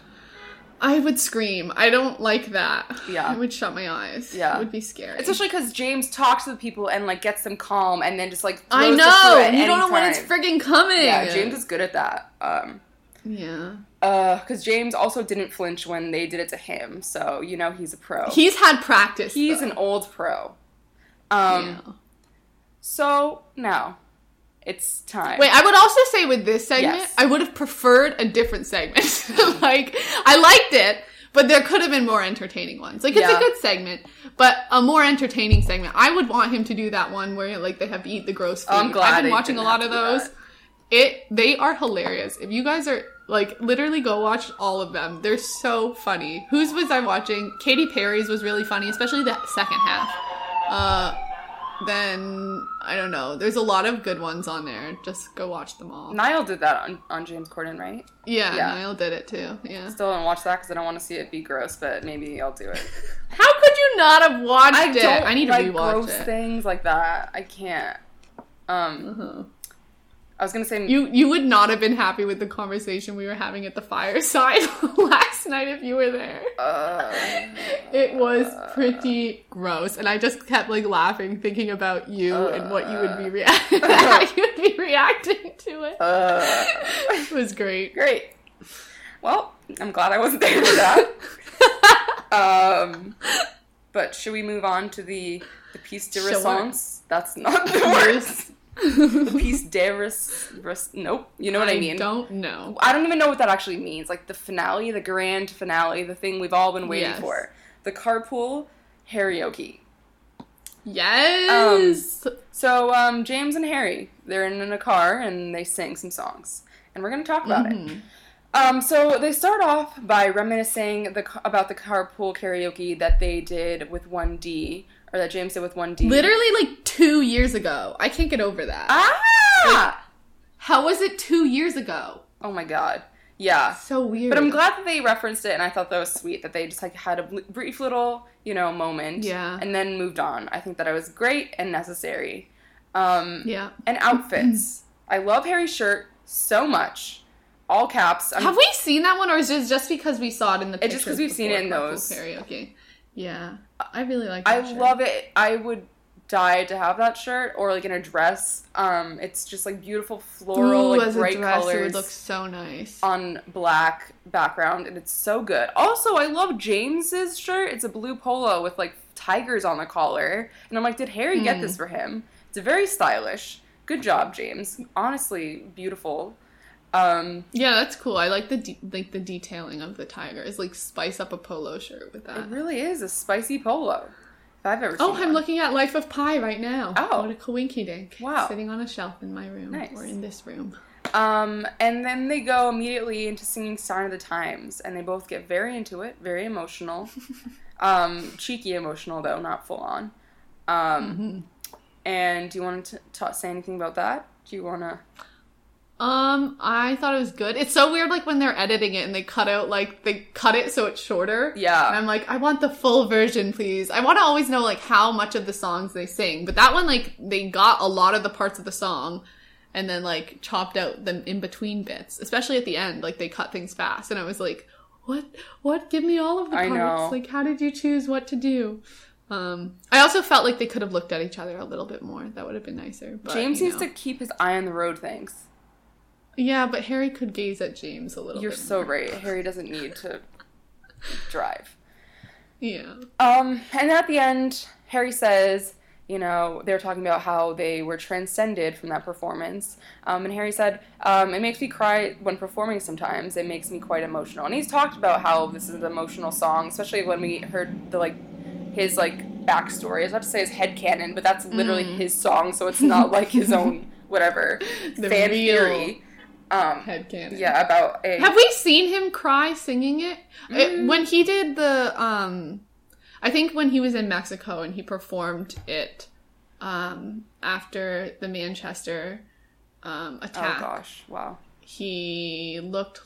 I would scream. I don't like that. Yeah. I would shut my eyes. Yeah. It would be scary. Especially because James talks to the people and like gets them calm, and then just like I know. You don't know when it's time. friggin' coming. Yeah, James is good at that. Um, Yeah. uh, because James also didn't flinch when they did it to him, so you know he's a pro. He's had practice. he's though. an old pro. Um, Yeah. so now it's time. Wait, I would also say with this segment, Yes. I would have preferred a different segment. like, I liked it, but there could have been more entertaining ones. Like, it's Yeah. a good segment, but a more entertaining segment. I would want him to do that one where like they have to eat the gross food. I'm glad I've been watching a lot of those. that. It they are hilarious. If you guys are like literally go watch all of them. They're so funny. Whose was I watching? Katy Perry's was really funny, especially the second half. Uh then I don't know. There's a lot of good ones on there. Just go watch them all. Niall did that on, on James Corden, right? Yeah, Yeah. Niall did it too. Yeah. Still don't watch that because I don't want to see it be gross, but maybe I'll do it. How could you not have watched I it? don't I need to like rewatch gross it. things like that. I can't. Um, Uh-huh. I was gonna say You you would not have been happy with the conversation we were having at the fireside last night if you were there. uh, It was pretty gross, and I just kept like laughing, thinking about you and what you would be reacting, how you would be reacting to it. uh, It was great. great. Well, I'm glad I wasn't there for that. um, but should we move on to the the piece de resistance? That's not the word. The piece de res, res- Nope. You know what I, mean. don't know. I don't even know what that actually means. Like the finale, the grand finale, the thing we've all been waiting Yes. for. The carpool karaoke. Yes. So um, James and Harry, they're in, in a car and they sing some songs, and we're gonna talk about Mm-hmm. it. Um, so they start off by reminiscing the about the carpool karaoke that they did with One D, or that James did with One D. Literally like two years ago. I can't get over that. Ah! How was it two years ago? oh my god. Yeah. So weird. But I'm glad that they referenced it, and I thought that was sweet that they just like had a brief little, you know, moment, Yeah. and then moved on. I think that it was great and necessary. Um, Yeah. and outfits. I love Harry's shirt so much. All caps. I'm, Have we seen that one, or is it just because we saw it in the? Pictures? It's just 'cause pictures we've seen it in those. Karaoke. Yeah, I really like. I shirt. love it. I would die to have that shirt or like in a dress. Um, it's just like beautiful floral, Ooh, like bright dress, colors it would look so nice. on black background, and it's so good. Also, I love James's shirt. It's a blue polo with like tigers on the collar, and I'm like, did Harry get Hmm. this for him? It's very stylish. Good job, James. Honestly, beautiful. Um, yeah, that's cool. I like the de- like the detailing of the tigers. Like spice up a polo shirt with that. It really is a spicy polo. If I've ever Oh, I'm one. looking at Life of Pi right now. Oh. what a coinky dink! Wow. sitting on a shelf in my room Nice. or in this room. Um, and then they go immediately into singing Sign of the Times, and they both get very into it, very emotional. um, cheeky emotional, though, not full on. Um, And do you want to ta say anything about that? Do you want to? Um, I thought it was good. It's so weird, like when they're editing it and they cut out like they cut it so it's shorter. Yeah. and I'm like, I want the full version, please. I want to always know like how much of the songs they sing, but that one like they got a lot of the parts of the song, and then like chopped out the in between bits, especially at the end. Like they cut things fast, and I was like, what? What? Give me all of the parts. know. Like, how did you choose what to do? Um, I also felt like they could have looked at each other a little bit more. That would have been nicer. But, James you needs to keep his eye on the road. Thanks. Yeah, but Harry could gaze at James a little You're so more. right. Harry doesn't need to drive. Yeah. Um, and at the end, Harry says, you know, they're talking about how they were transcended from that performance. Um, and Harry said, um, it makes me cry when performing sometimes. It makes me quite emotional. And he's talked about how this is an emotional song, especially when we heard the, like, his, like, backstory. I was about to say his headcanon, but that's literally his song, so it's not, like, his own, whatever, The fan real theory. Um, Headcanon. yeah, about a... Have we seen him cry singing it? Mm. it? When he did the um I think when he was in Mexico and he performed it um after the Manchester um Oh, gosh. Wow. He looked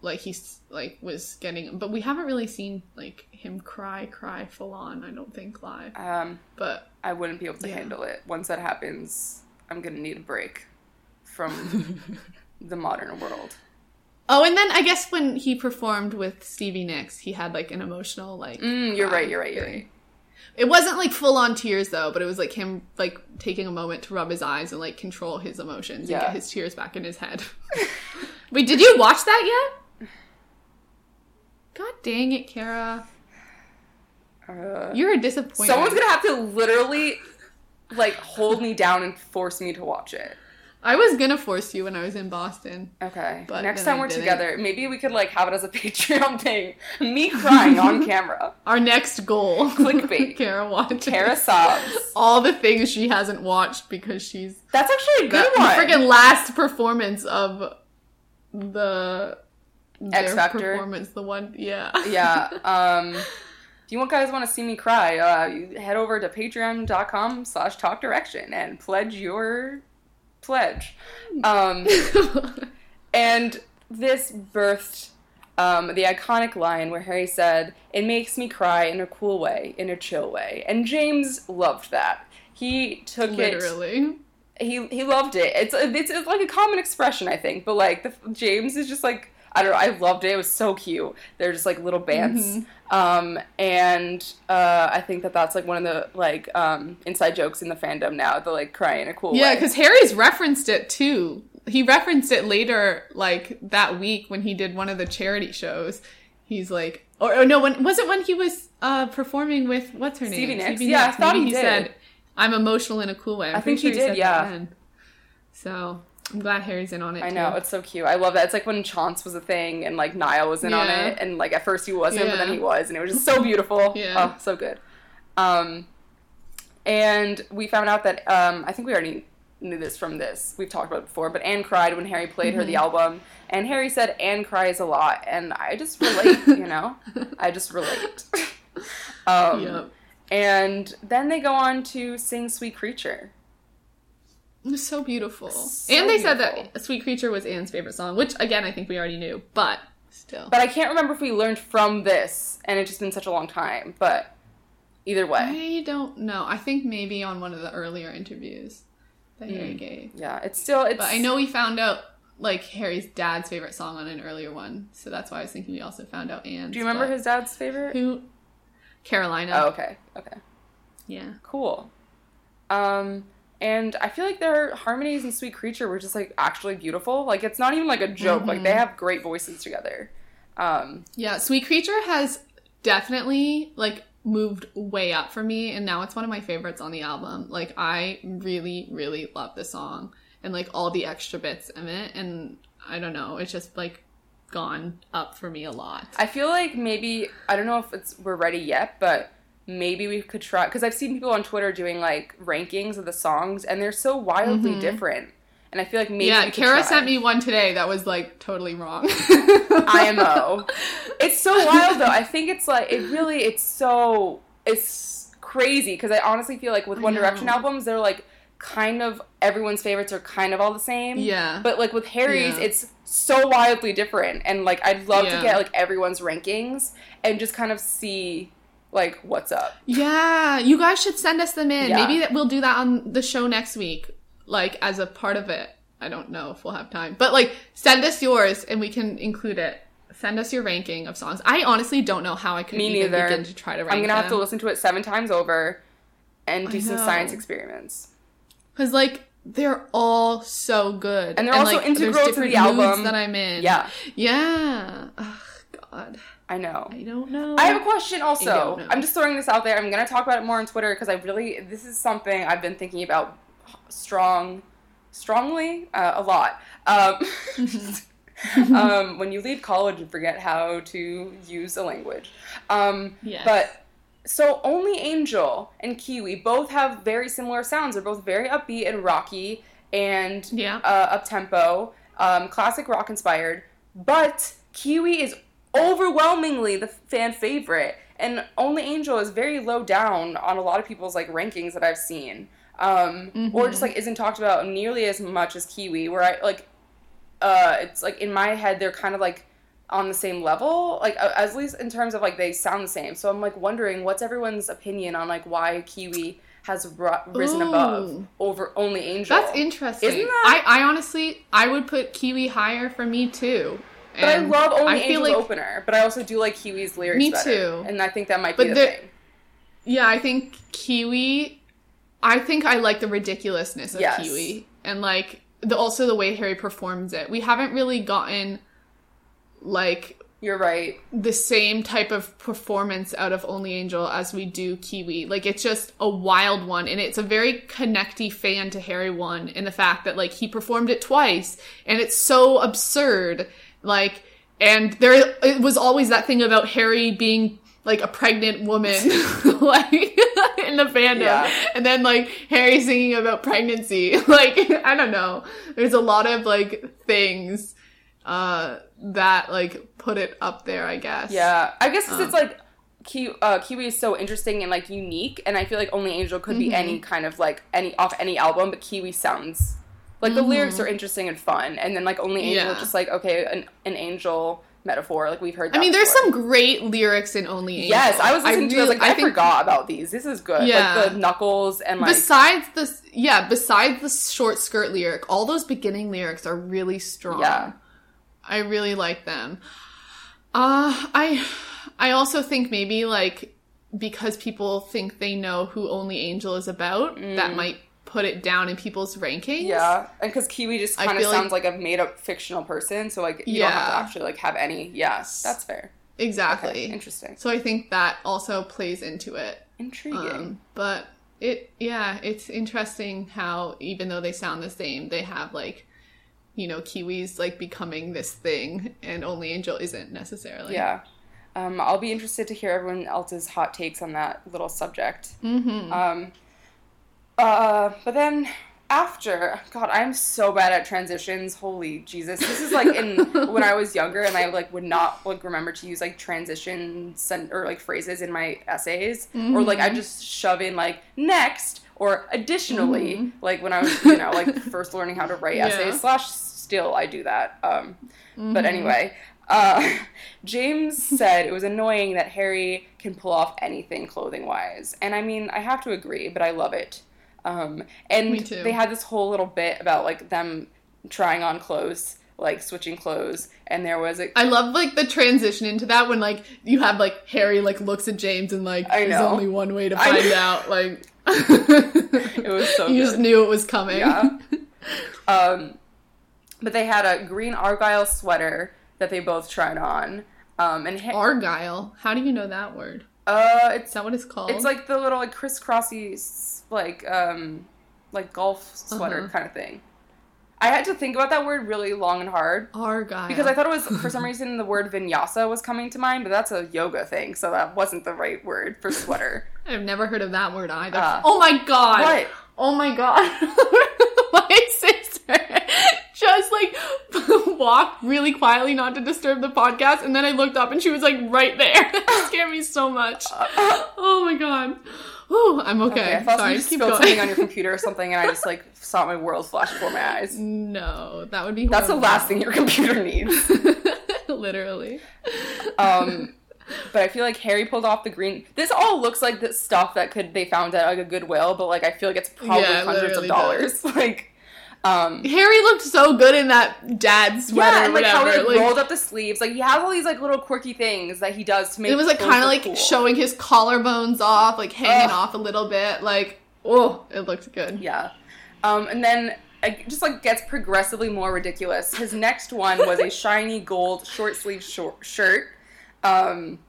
like he's like was getting but we haven't really seen like him cry cry full on, I don't think live. Um, But I wouldn't be able to Yeah. handle it. Once that happens, I'm gonna need a break from the modern world. Oh, and then I guess when he performed with Stevie Nicks, he had like an emotional like. Mm, you're right. You're right. You're right. It wasn't like full on tears though, but it was like him like taking a moment to rub his eyes and like control his emotions Yeah. and get his tears back in his head. Wait, did you watch that yet? God dang it, Kara! Uh, You're a disappointment. someone's gonna have to literally like hold me down and force me to watch it. I was gonna force you when I was in Boston. Okay. But Next time I we're didn't. together, maybe we could like have it as a Patreon thing. Me crying on camera. Our next goal. Clickbait. Kara watches Tara sobs. all the things she hasn't watched because she's That's actually a good the, one. the freaking last performance of the X Factor? performance. The one, yeah, yeah. Um, if you guys want to see me cry, uh, head over to patreon.com slash talk direction and pledge your pledge. Um, and this birthed um, the iconic line where Harry said, It makes me cry in a cool way, in a chill way. And James loved that. He took it literally. he he loved it. It's it's, it's like a common expression, I think. But like the, James is just like I don't know. I loved it. It was so cute. They're just like little bands, um, and uh, I think that that's like one of the like um, inside jokes in the fandom now. The like crying in a cool way. Yeah, because Harry's referenced it too. He referenced it later, like that week when he did one of the charity shows. He's like, or, or no, when was it when he was uh, performing with what's her name? Stevie Nicks? Yeah, I thought Maybe he he did. said, "I'm emotional in a cool way." I'm I think he sure did, said that yeah. So I'm glad Harry's in on it. I too. know it's so cute. I love that. It's like when Chance was a thing and like Niall was in on it, and like at first he wasn't, but then he was, and it was just so beautiful. Yeah. Oh, so good. Um, and we found out that um, I think we already knew this from this. We've talked about it before, but Anne cried when Harry played her the Mm-hmm. album, and Harry said Anne cries a lot, and I just relate. you know, I just relate. um, Yep. And then they go on to sing "Sweet Creature." It was so beautiful. So and they said that Sweet Creature was Anne's favorite song, which again I think we already knew, but still. But I can't remember if we learned from this, and it's just been such a long time. But either way, I don't know. I think maybe on one of the earlier interviews that Harry Mm. gave. yeah, it's still it's. But I know we found out like Harry's dad's favorite song on an earlier one, so that's why I was thinking we also found out Anne's. Do you remember his dad's favorite? who? Carolina. Oh, okay, okay, Yeah. cool. Um, and I feel like their harmonies in "Sweet Creature" were just like actually beautiful. Like it's not even like a joke. Like Mm-hmm. they have great voices together. Um, Yeah, Sweet Creature has definitely like moved way up for me and now it's one of my favorites on the album. Like I really really love the song and like all the extra bits in it and I don't know, it's just like gone up for me a lot. I feel like maybe I don't know if it's we're ready yet, but maybe we could try because I've seen people on Twitter doing like rankings of the songs, and they're so wildly different. And I feel like maybe Mm-hmm. yeah, Kara sent me one today that was like totally wrong. IMO. It's so wild though. I think it's like it really it's so it's crazy because I honestly feel like with One Direction albums they're like kind of everyone's favorites are kind of all the same. Yeah. But like with Harry's Yeah. it's so wildly different and like I'd love to get like everyone's rankings and just kind of see like what's up. Yeah, you guys should send us them in. Yeah. Maybe that we'll do that on the show next week, like as a part of it. I don't know if we'll have time, but like send us yours and we can include it. Send us your ranking of songs. I honestly don't know how I could Me even neither. begin to try to rank I'm gonna have to listen to it seven times over and do some science experiments. because like they're all so good, And they're also like, integral to the album. that I'm in. Yeah, yeah. Oh, God, I know. I don't know. I have a question also. I'm just throwing this out there. I'm going to talk about it more on Twitter because I really, this is something I've been thinking about strong, strongly, uh, a lot. Um, um, when you leave college and forget how to use a language. Um, Yes. But so only Angel and Kiwi both have very similar sounds. They're both very upbeat and rocky and Yeah. uh, up tempo, um, classic rock inspired. But Kiwi is overwhelmingly the fan favorite, and Only Angel is very low down on a lot of people's like rankings that I've seen, um, or just like isn't talked about nearly as much as Kiwi. Where I like, uh, it's like in my head they're kind of like on the same level, like at least in terms of like they sound the same. So I'm like wondering what's everyone's opinion on like why Kiwi has ru- risen above over Only Angel. That's interesting. Isn't that- I, I honestly, I would put Kiwi higher for me too. But I love Only I Angel's like, opener, but I also do like Kiwi's lyrics Me better. too. And I think that might But be the there- thing. Yeah, I think Kiwi. I think I like the ridiculousness of Yes. Kiwi, and like the also the way Harry performs it. We haven't really gotten like You're right. the same type of performance out of Only Angel as we do Kiwi. Like it's just a wild one and it's a very connecty fan to Harry one in the fact that like he performed it twice and it's so absurd. Like and there it was always that thing about Harry being like a pregnant woman like in the fandom. Yeah. and then like Harry singing about pregnancy. Like I don't know. There's a lot of like things uh that like put it up there i guess. Yeah. I guess 'cause it's Um, like Ki- uh, Kiwi is so interesting and like unique, and I feel like Only Angel could be any kind of like any off any album, but Kiwi sounds like the lyrics are interesting and fun, and then like Only Angel Yeah. just like okay, an, an angel metaphor. Like we've heard. I mean, there's before. some great lyrics in Only Angel. Yes, I was listening to. it, I was really- like, I, think forgot about these. This is good. Yeah. Like the knuckles and like besides this, yeah, besides the short skirt lyric, all those beginning lyrics are really strong. Yeah. I really like them. Uh, I, I also think maybe like because people think they know who Only Angel is about, that might put it down in people's rankings. Yeah, and because Kiwi just kind of sounds like, a made up fictional person, so like you don't have to actually like have any. Yes, that's fair. exactly. Okay, interesting. So I think that also plays into it. Intriguing. Um, but it, yeah, it's interesting how even though they sound the same, they have like, you know, Kiwis like becoming this thing, and Only Angel isn't necessarily. yeah. Um, I'll be interested to hear everyone else's hot takes on that little subject. Mm-hmm. Um, uh, but then after, God, I'm so bad at transitions. Holy Jesus! This is like in when I was younger, and I like would not like remember to use like transitions or like phrases in my essays, or like I just shove in like next or additionally, like when I was you know like first learning how to write Yeah. essays. Slash, still I do that. Um, but anyway. Uh, James said it was annoying that Harry can pull off anything clothing wise. And I mean, I have to agree, but I love it. Um, and they had this whole little bit about like them trying on clothes, like switching clothes. And there was a. I love like the transition into that when like you have like Harry like looks at James and like I there's only one way to find out. Like It was so you just knew it was coming. Yeah. Um, but they had a green Argyle sweater that they both tried on. Um, and ha- Argyle. How do you know that word? Uh, it's Is that what it's called? It's like the little like crisscrossy like um like golf sweater Uh-huh. kind of thing. I had to think about that word really long and hard Argyle. because I thought it was for some reason the word vinyasa was coming to mind, but that's a yoga thing, so that wasn't the right word for sweater. I've never heard of that word either. Uh, oh my god. What? Oh my god. my sister just like walked really quietly not to disturb the podcast and then I looked up and she was like right there. it scared me so much. Oh my god. Oh, I'm okay. Okay, I thought Sorry, you just keep spilled going. something on your computer or something, and I just like saw my world flash before my eyes. no, that would be That's the last thing your computer needs. Literally. Um, but I feel like Harry pulled off the green. This all looks like the stuff that could they found at like a Goodwill, but like I feel like it's probably Yeah, hundreds of dollars. like, um, Harry looked so good in that dad sweater yeah, and like how he like- rolled up the sleeves. Like he has all these like little quirky things that he does to make. it was like kind of like cool. showing his collarbones off, like hanging Ugh. off a little bit. Like, oh, it looked good. Yeah, um, and then it just like gets progressively more ridiculous. His next one was a shiny gold short sleeve short shirt. Um,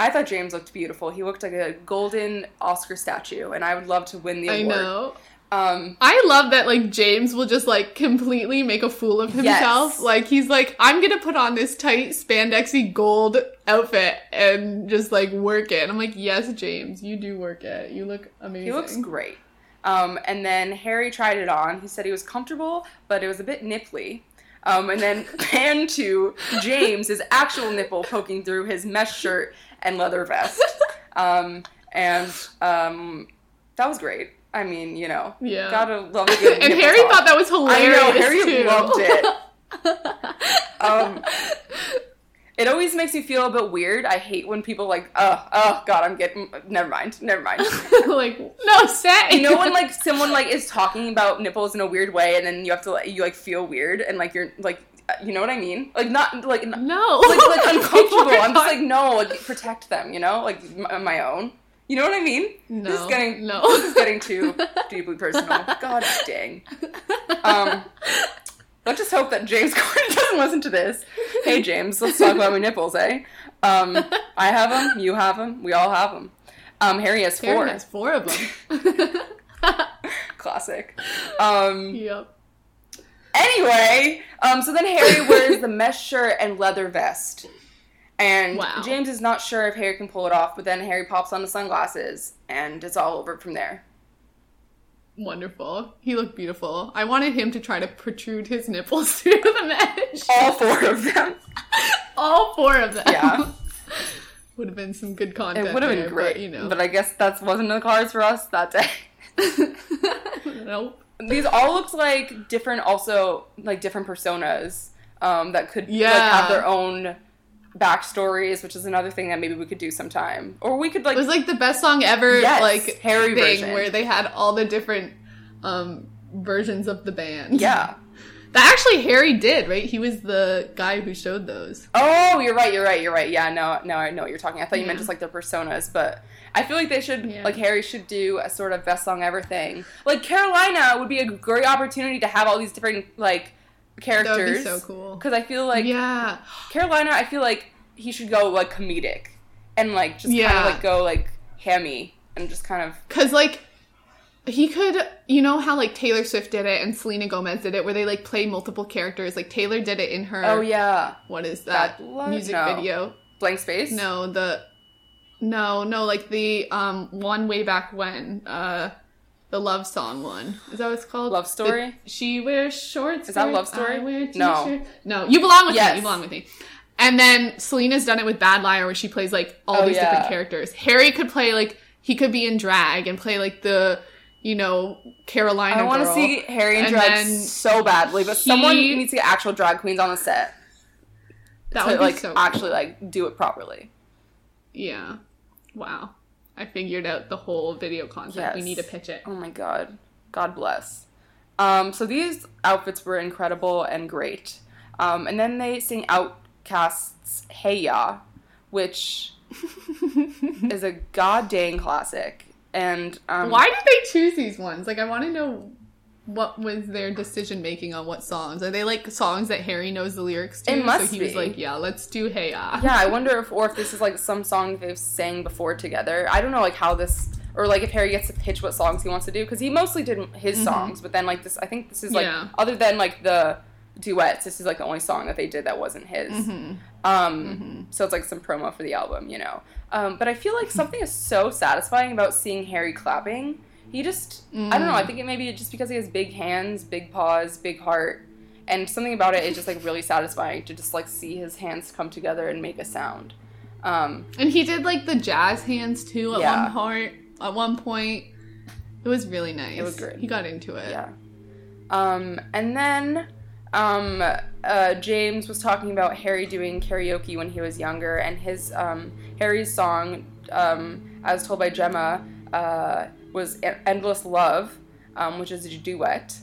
I thought James looked beautiful. He looked like a golden Oscar statue, and I would love to win the I award. know. Um, I love that like James will just like completely make a fool of himself. Yes. Like he's like, I'm gonna put on this tight spandexy gold outfit and just like work it. And I'm like, yes, James, you do work it. You look amazing. He looks great. Um, and then Harry tried it on. He said he was comfortable, but it was a bit nipply. Um, and then pan to James, his actual nipple poking through his mesh shirt and leather vest. Um, and um, that was great. I mean, you know, Yeah. gotta love a good and Harry talk. thought that was I hilarious know Harry too. loved it. um, it always makes me feel a bit weird. I hate when people like, oh, oh, God, I'm getting. Never mind, never mind. like, no, say. you know when like someone like is talking about nipples in a weird way and then you have to like you like feel weird and like you're like you know what I mean? Like not like no, like like uncomfortable. I'm just like no, like protect them, you know? Like m- my own. You know what I mean? This is No, getting no. this is getting too deeply personal. God dang. Um let's just hope that James Corden doesn't listen to this. Hey James, let's talk about my nipples, eh? Um, I have them, you have them, we all have them. Um, Harry has four. Harry has four of them. Classic. Um, yep. Anyway, um, so then Harry wears the mesh shirt and leather vest. And Wow. James is not sure if Harry can pull it off, but then Harry pops on the sunglasses, and it's all over from there. Wonderful. He looked beautiful. I wanted him to try to protrude his nipples through the mesh. All four of them. All four of them. Yeah. would have been some good content. It would have been great, but, you know. but I guess that wasn't in the cards for us that day. nope. These all looked like different, also like different personas um, that could like Yeah. have their own backstories, which is another thing that maybe we could do sometime, or we could like It was like the best song ever, Yes, like Harry thing version. where they had all the different um versions of the band. yeah. That actually Harry did, right? He was the guy who showed those. Oh, you're right. You're right. You're right. Yeah. No. No. I know what you're talking. I thought you meant just like their personas, but I feel like they should Yeah. like Harry should do a sort of best song ever thing. Like Carolina would be a great opportunity to have all these different like That would be characters. so cool. Because I feel like yeah. Carolina, I feel like he should go like comedic and like just kind of like go like hammy and just kind of Cause like he could, you know how like Taylor Swift did it and Selena Gomez did it, where they like play multiple characters. Like Taylor did it in her. oh yeah What is that, That lo- music no. video? blank space. No, the no, no, like the um one way back when uh the love song one. Is that what it's called? Love Story? The- she wears shorts. Is that Love Story? I wear No. t-shirts. No, you belong with me. You belong with me. And then Selena's done it with Bad Liar, where she plays like all Oh, these different characters. Harry could play like he could be in drag and play like the you know Carolina. I want to see Harry in And drag so badly, but someone needs to get actual drag queens on the set that to would be like so actually like do it properly. yeah. Wow, I figured out the whole video concept. We need to pitch it. Oh my god. God bless. Um, so these outfits were incredible and great. Um, and then they sing OutKast's Hey Ya, which is a god dang classic. And um, Why did they choose these ones? Like, I want to know what was their decision making on what songs. Are they like songs that Harry knows the lyrics to? It must so he was like, "Yeah, let's do Hey Ya." Yeah, I wonder if or if this is like some song they've sang before together. I don't know like how this or like if Harry gets to pitch what songs he wants to do because he mostly did his songs, but then like this, I think this is like Yeah. other than like the duets, this is like the only song that they did that wasn't his. Um, so it's like some promo for the album, you know. Um, but I feel like something is so satisfying about seeing Harry clapping. He just, I don't know. I think it maybe just because he has big hands, big paws, big heart, and something about it is just like really satisfying to just like see his hands come together and make a sound. Um, And he did like the jazz hands too at Yeah. one part. At one point, it was really nice. It was great. He got into it. yeah. Um, and then um, uh, James was talking about Harry doing karaoke when he was younger, and his um, Harry's song, um, as told by Gemma, uh, was "Endless Love," um, which is a duet.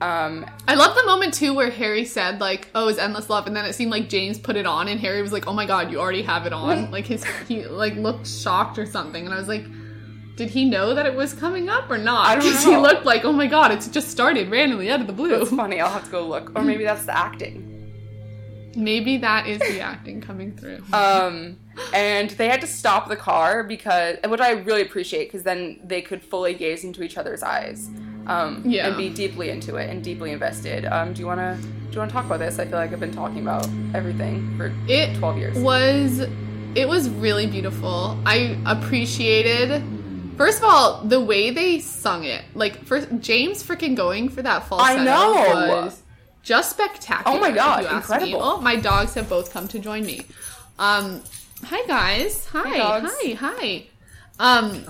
Um, I love the moment too where Harry said like, "Oh, it's endless love," and then it seemed like James put it on, and Harry was like, "Oh my god, you already have it on!" like his he like looked shocked or something, and I was like, "Did he know that it was coming up or not?" I don't Because he looked like, "Oh my god, it's just started randomly out of the blue." it's funny. I'll have to go look, or maybe that's the acting. Maybe that is the acting coming through. Um, and they had to stop the car because, which I really appreciate, because then they could fully gaze into each other's eyes, um, Yeah. and be deeply into it and deeply invested. Um, do you wanna do you wanna talk about this? I feel like I've been talking about everything for it twelve years. was it was really beautiful. I appreciated first of all the way they sung it. Like first James freaking going for that falsetto I know! was just spectacular. Oh my God, ask me. incredible. Oh, my dogs have both come to join me. Um, hi guys. Hi. dogs. Hi. Hi. Um,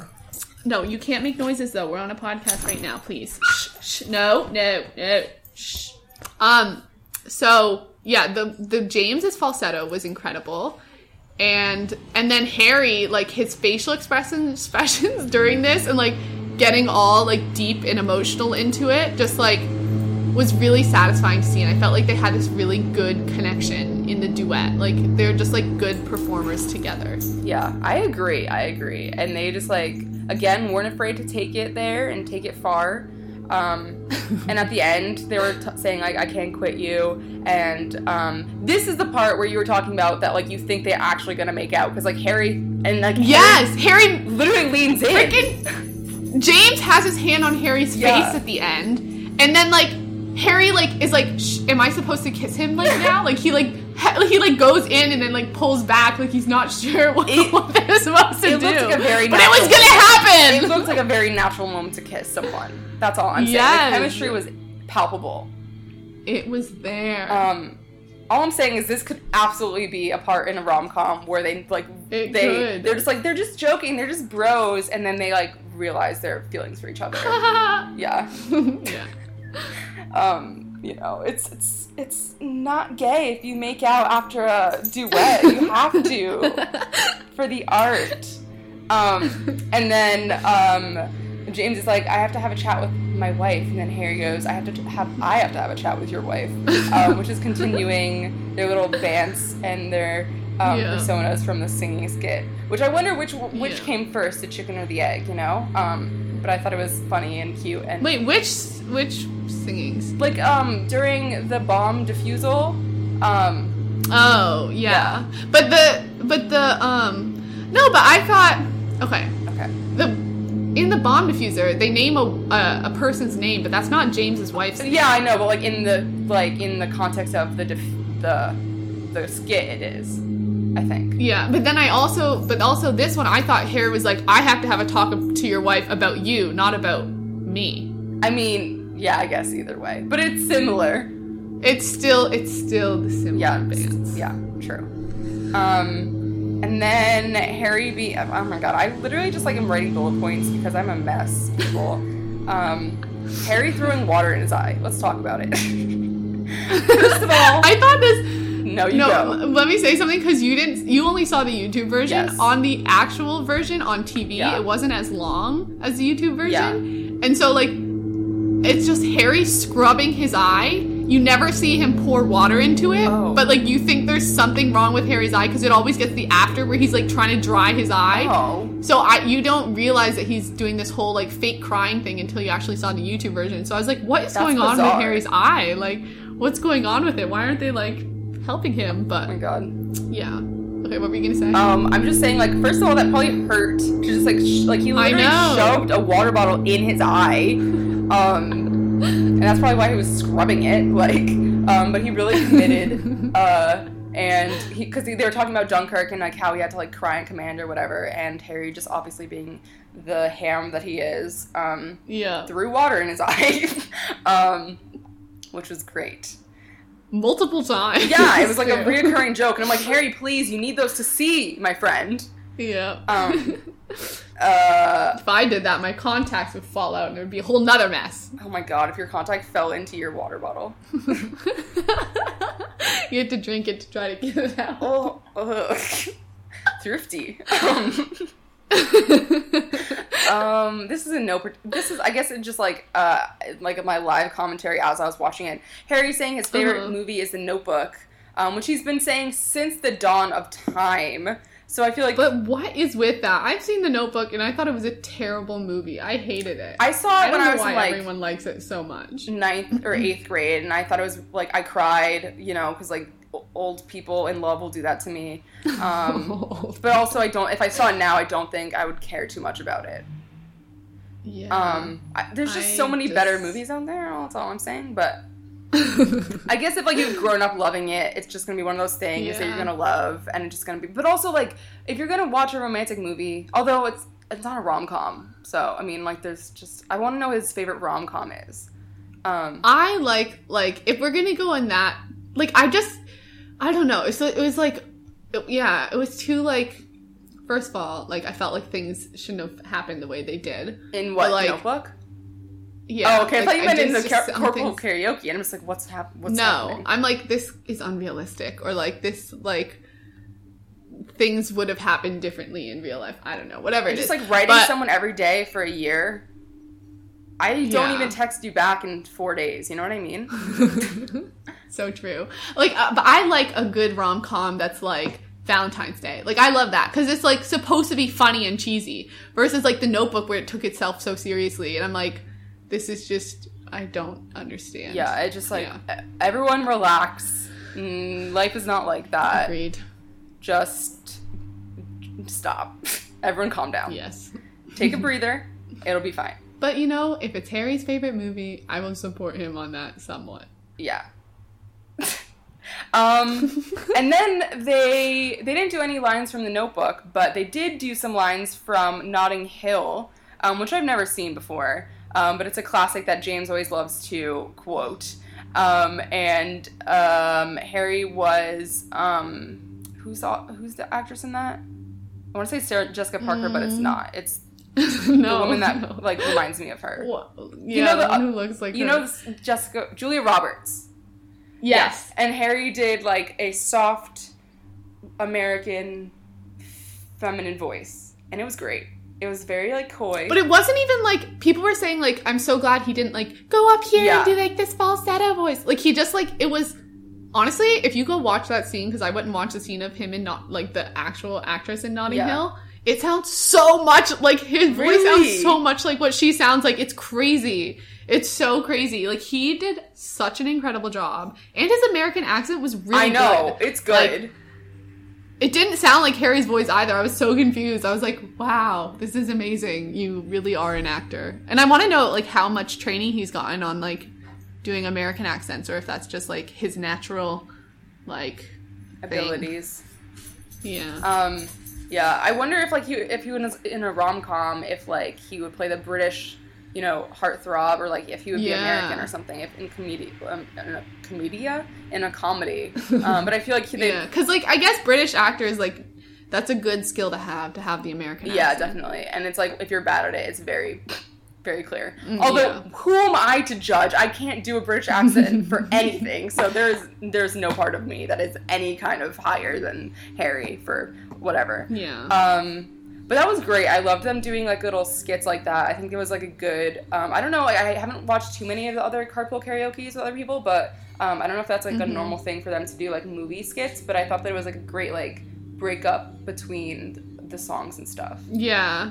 no, you can't make noises though. We're on a podcast right now. Please. Shh. Shh. No. No. No. Shh. Um. So yeah, the the James's falsetto was incredible, and and then Harry like his facial expressions expressions during this and like getting all like deep and emotional into it, just like was really satisfying to see. And I felt like they had this really good connection in the duet. Like they're just like good performers together. Yeah, I agree. I agree. And they just like again weren't afraid to take it there and take it far. Um, and at the end, they were t- saying like, "I can't quit you." And um, this is the part where you were talking about that like you think they're actually gonna make out because like Harry and like Yes, Harry Harry literally leans in. James has his hand on Harry's Yeah. face at the end, and then like Harry like is like, "Am I supposed to kiss him like now?" like he like he, he like goes in and then like pulls back like he's not sure what, It- what they're supposed to it do. like a very but it was gonna happen. it looked like a very natural moment to kiss someone. That's all I'm saying. Yes. The chemistry was palpable. It was there. Um, all I'm saying is this could absolutely be a part in a rom com where they like It they could. they're just like they're just joking, they're just bros, and then they like realize their feelings for each other. yeah. yeah. Um, you know, it's it's it's not gay if you make out after a duet. You have to for the art. Um, and then um, James is like, I have to have a chat with my wife, and then Harry goes, I have to have I have to have a chat with your wife, um, which is continuing their little dance and their um, Yeah. personas from the singing skit. Which I wonder which which Yeah. came first, the chicken or the egg, you know? Um, but I thought it was funny and cute and Wait, which which singings? like um during the bomb defusal um Oh yeah. But the but the um no, but I thought okay okay the in the bomb diffuser they name a a, a person's name, but that's not James's wife's. name. yeah i know but like in the like in the context of the def- the the skit it is i think Yeah, but then I also, but also this one, I thought Harry was like, I have to have a talk to your wife about you, not about me. i mean yeah i guess either way but it's similar It's still, it's still the similar yeah bands. yeah true um and then harry be oh my god i literally just like am writing bullet points because i'm a mess people um harry throwing water in his eye let's talk about it first of all I thought this. No you No, don't let me say something because you didn't. You only saw the YouTube version. Yes. On the actual version on TV, Yeah. it wasn't as long as the YouTube version, and so like, it's just Harry scrubbing his eye. You never see him pour water into it, Oh. but like you think there's something wrong with Harry's eye because it always gets the after where he's like trying to dry his eye. oh So I, you don't realize that he's doing this whole like fake crying thing until you actually saw the YouTube version. So I was like, what is That's going on with. Harry's eye? Like, what's going on with it? Why aren't they like helping him? But oh my god yeah. Okay, what were you gonna say? Um, I'm just saying, like, first of all, that probably hurt to just like, sh- like he literally shoved a water bottle in his eye, um, and that's probably why he was scrubbing it, like, um, but he really committed, uh, and he, because they were talking about Dunkirk and like how he had to like cry in command or whatever, and Harry just obviously being the ham that he is, um, yeah. threw water in his eye, um, which was great. Multiple times. Yeah, it was like a reoccurring joke, and I'm like, Harry, please, you need those to see, my friend. Yeah. Um, uh, if I did that, my contacts would fall out and it would be a whole nother mess. oh my god, if your contact fell into your water bottle. you had to drink it to try to get it out. Oh, ugh. thrifty. Um, um, this is a no. This is, I guess, it just like, uh, like my live commentary as I was watching it. Harry saying his favorite Uh-huh. movie is The Notebook, um, which he's been saying since the dawn of time. So I feel like But what is with that? I've seen The Notebook and I thought it was a terrible movie. I hated it. I saw it don't when I was why like everyone likes it so much. ninth or eighth grade, and I thought it was like I cried, you know, because like old people in love will do that to me. Um, but also, I don't. If I saw it now, I don't think I would care too much about it. yeah. Um, I, there's just I so many better movies out there. That's all I'm saying. But I guess if like you've grown up loving it, it's just gonna be one of those things that you're gonna love, and it's just gonna be. But also, like if you're gonna watch a romantic movie, although it's it's not a rom com, so I mean, like there's just I want to know his favorite rom com is. Um, I like like if we're gonna go in that like I just I don't know. So it was like it- yeah, it was too like first of all like I felt like things shouldn't have happened the way they did. in what but, like, notebook? Yeah. oh, okay. I thought you meant in the car- carpool karaoke, and I'm just like, what's hap- What's no, happening? I'm like this is unrealistic or like this like things would have happened differently in real life. I don't know. Whatever. It just is. like writing But- someone every day for a year. I don't even text you back in four days. You know what I mean? so true. Like, uh, but I like a good rom com that's like Valentine's Day. Like, I love that because it's like supposed to be funny and cheesy versus like The Notebook where it took itself so seriously. And I'm like, this is just I don't understand. Yeah, I just like Yeah. everyone relax. Mm, life is not like that. agreed. Just stop. Everyone calm down. Yes. Take a breather. It'll be fine. But you know, if it's Harry's favorite movie, I will support him on that somewhat. Yeah. um, and then they they didn't do any lines from the Notebook, but they did do some lines from Notting Hill, um, which I've never seen before. Um, but it's a classic that James always loves to quote. Um, and um, Harry was um, who's the, who's the actress in that? I want to say Sarah Jessica Parker, but it's not. It's no, the woman that no. like reminds me of her. Wha- yeah, know the the- one who looks like You her. know Jessica Julia Roberts. yes. And Harry did like a soft American feminine voice, and it was great. It was very like coy. But it wasn't even like people were saying like I'm so glad he didn't like go up here Yeah. and do like this falsetto voice. Like he just like it was honestly if you go watch that scene because I went and watched the scene of him and not like the actual actress in Notting Yeah. Hill. It sounds so much like his voice Really? sounds so much like what she sounds like. It's crazy. It's so crazy. Like he did such an incredible job, and his American accent was really I know good. it's good. It didn't sound like Harry's voice either. I was so confused. I was like, "Wow, this is amazing. You really are an actor." And I want to know like how much training he's gotten on like doing American accents or if that's just like his natural like Abilities. yeah. Um, yeah, I wonder if like he if he was in a rom com, if like he would play the British, you know, heartthrob, or like if he would be Yeah. American or something. If in comedy, um, in a comedia, in a comedy. Um, but I feel like he, they, yeah, cuz like I guess British actors like that's a good skill to have to have the American yeah, accent. definitely. And it's like if you're bad at it, it's very. Very clear. Although, Mm, yeah. who am I to judge? I can't do a British accent for anything. So there's there's no part of me that is any kind of higher than Harry for whatever. Yeah. Um, but that was great. I loved them doing like little skits like that. I think it was like a good. Um, I don't know. Like, I haven't watched too many of the other carpool karaoke's with other people, but um, I don't know if that's like a normal thing for them to do like movie skits. But I thought that it was like a great like breakup between the songs and stuff. yeah.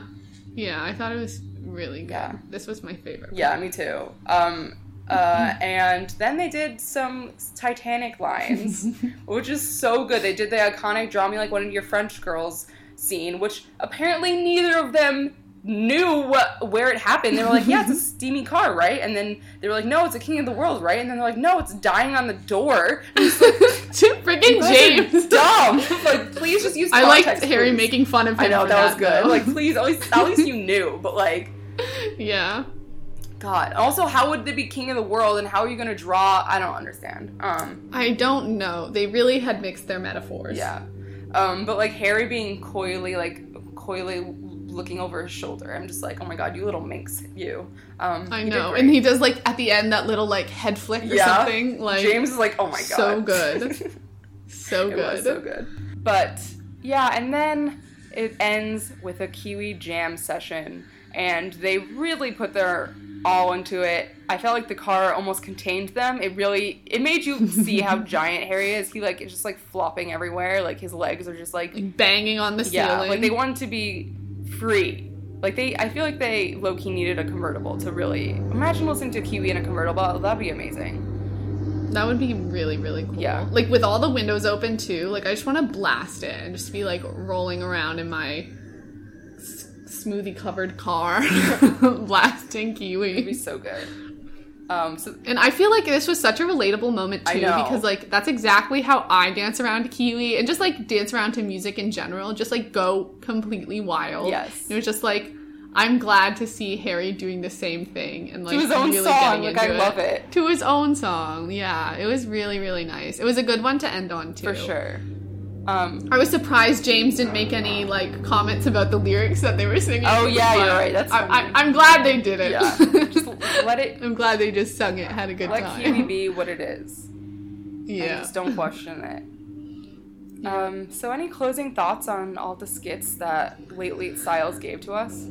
Yeah, I thought it was really good. Yeah. This was my favorite. Yeah, me too. Um, uh, and then they did some Titanic lines, which is so good. They did the iconic "Draw Me Like One of Your French Girls" scene, which apparently neither of them knew what, where it happened. They were like, "Yeah, it's a steamy car, right?" And then they were like, "No, it's a King of the World, right?" And then they're like, "No, it's dying on the door." Like, Freaking "You guys are James. dumb. like, please just use. I liked Harry please. making fun of him. I know for that, was good. though. Like, please, at least, at least you knew. But like, yeah. God. Also, how would they be king of the world, and how are you going to draw? I don't understand. Um, I don't know. They really had mixed their metaphors. yeah. Um, but like Harry being coyly, like coyly looking over his shoulder, I'm just like, oh my God, you little minx, you. Um, I know. And he does like at the end that little like head flick or yeah. something. Like James is like, oh my God, so good. so it good. was so good. But yeah, and then it ends with a Kiwi jam session, and they really put their all into it. I felt like the car almost contained them. It really it made you see how giant Harry is. He like is just like flopping everywhere. Like his legs are just like Like banging on the yeah, ceiling. like they wanted to be free. Like they, I feel like they low key needed a convertible to really imagine listening to Kiwi in a convertible. That'd be amazing. that would be really, really cool. Yeah. Like with all the windows open too. Like I just want to blast it and just be like rolling around in my smoothie covered car, blasting Kiwi. It'd be so good. Um, so And I feel like this was such a relatable moment too, because like that's exactly how I dance around Kiwi and just like dance around to music in general, just like go completely wild. Yes. it was just like I'm glad to see Harry doing the same thing and like to his own really song, getting like I into love it To his own song, yeah, it was really really nice. It was a good one to end on too. for sure. Um, I was surprised James didn't make any like comments about the lyrics that they were singing. Oh, yeah, you're right, that's I, I'm glad they did it. yeah, just let it I'm glad they just sung it, had a good let time. Kiwi be what it is. yeah. just don't question it. Um, so, any closing thoughts on all the skits that Late Late Styles gave to us?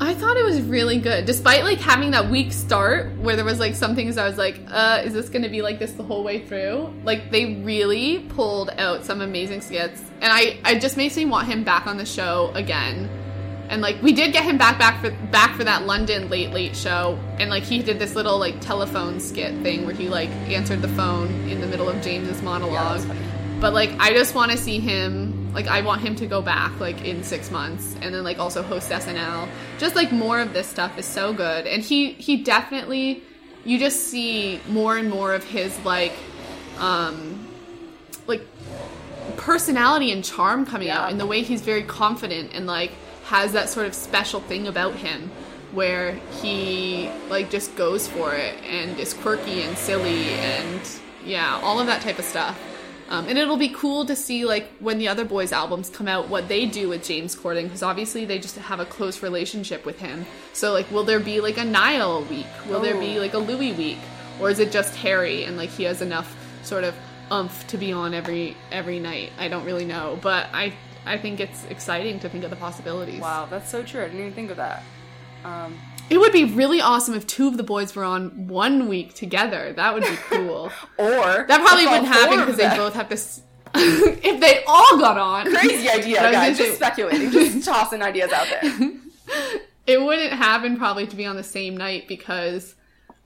I thought it was really good, despite like having that weak start where there was like some things I was like, uh, is this gonna be like this the whole way through? Like they really pulled out some amazing skits, and I I just makes me want him back on the show again. And like we did get him back back for back for that London late late show, and like he did this little like telephone skit thing where he like answered the phone in the middle of James's monologue. funny. But like I just want to see him like I want him to go back like in 6 months and then like also host SNL. Just like more of this stuff is so good and he he definitely you just see more and more of his like um like personality and charm coming Yeah. out in the way he's very confident and like has that sort of special thing about him where he like just goes for it and is quirky and silly and yeah all of that type of stuff Um, and it'll be cool to see like when the other boys' albums come out, what they do with James Corden, because obviously they just have a close relationship with him. So like, will there be like a Niall week? Will there be Oh. like a Louis week, or is it just Harry and like he has enough sort of umph to be on every every night? I don't really know, but I I think it's exciting to think of the possibilities. Wow, that's so true. I didn't even think of that. Um, It would be really awesome if two of the boys were on one week together. That would be cool. or that probably wouldn't happen because they both have to. S- if they all got on, Crazy idea, guys. Just say- speculating, just tossing ideas out there. it wouldn't happen probably to be on the same night because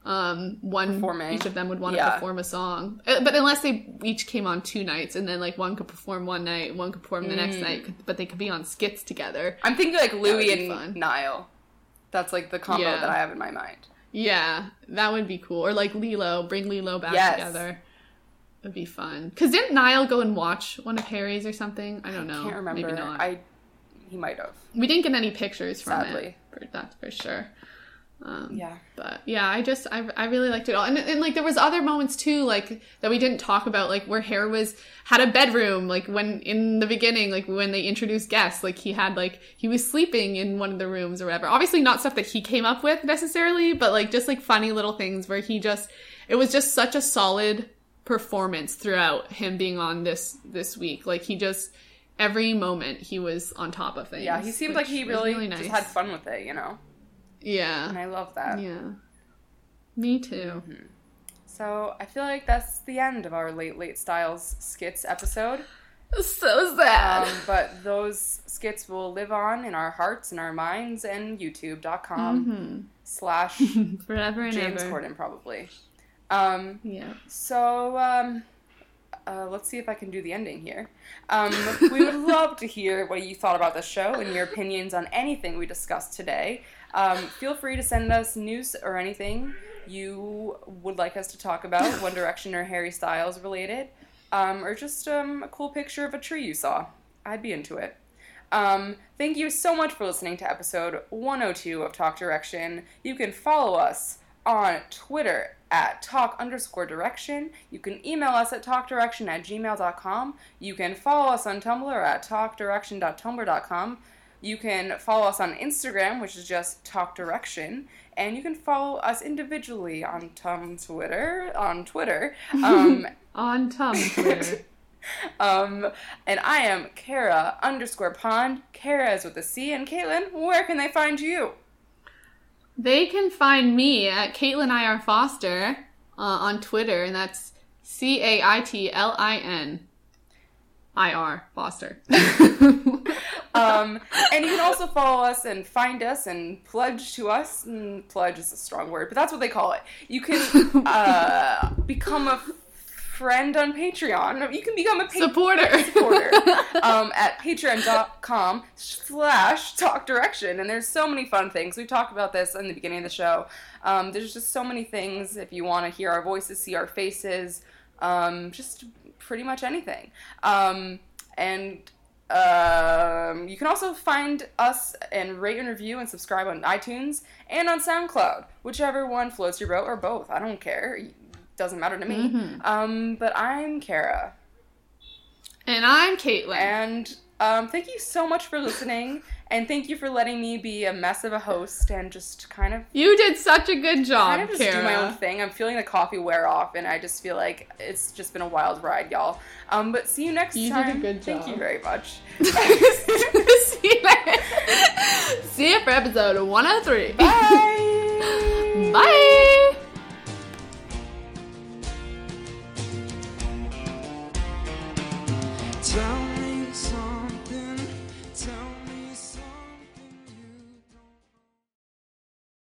um one Performing. each of them would want to Yeah. perform a song Uh, but unless they each came on two nights and then like one could perform one night one could perform the next Mm. night but they could be on skits together I'm thinking like Louis and fun. Niall. That's like the combo Yeah. that I have in my mind. yeah that would be cool or like lilo bring lilo back Yes. together would be fun because didn't niall go and watch one of harry's or something i don't know Can't remember. maybe not I he might have. we didn't get any pictures from Sadly. it for, that's for sure um, Yeah. but yeah i just I, I really liked it all and, and like there was other moments too like that we didn't talk about like where hair was had a bedroom like when in the beginning like when they introduced guests like he had like he was sleeping in one of the rooms or whatever obviously not stuff that he came up with necessarily but like just like funny little things where he just it was just such a solid performance throughout him being on this this week like he just every moment he was on top of things Yeah, he seemed like he was really, nice. just had fun with it, you know? Yeah And I love that. yeah. Me too. So I feel like that's the end of our Late Late Styles skits episode. So sad. Um, but those skits will live on in our hearts and our minds and youtube.com slash Forever and James ever. Corden probably. Um, Yeah. so um, uh, let's see if I can do the ending here. Um, we would love to hear what you thought about the show and your opinions on anything we discussed today. Um, feel free to send us news or anything you would like us to talk about, One Direction or Harry Styles related, um, or just um, a cool picture of a tree you saw. I'd be into it. Um, thank you so much for listening to episode 102 of Talk Direction. You can follow us on Twitter at talk underscore direction. You can email us at talkdirection at gmail.com. You can follow us on Tumblr at talkdirection.tumblr.com. You can follow us on Instagram, which is just Talk Direction, and you can follow us individually on Tum Twitter on Twitter. Um, On Tum Twitter. um, and I am Kara underscore Pond. Kara is with a C. And Caitlin, where can they find you? they can find me at Caitlin IR Foster uh, on Twitter, and that's C A I T L I N I R Foster. Um, and you can also follow us and find us and pledge to us. And pledge is a strong word, but that's what they call it. You can uh, become a friend on Patreon. You can become a pa- Supporter. supporter um, at patreon.com slash talk direction and there's so many fun things we talked about this in the beginning of the show um, there's just so many things if you want to hear our voices see our faces um, just pretty much anything um, and um, you can also find us and rate and review and subscribe on iTunes and on SoundCloud, whichever one floats your boat or both. I don't care. It doesn't matter to me. Um, but I'm Kara. and I'm Caitlin. And um, thank you so much for listening, and thank you for letting me be a mess of a host and just kind of you did such a good job, kind of just Kara. do my own thing. I'm feeling the coffee wear off, and I just feel like it's just been a wild ride, y'all. Um, but see you next You did a time. good Thank you very much. See you, See you for episode 103. Bye. Bye.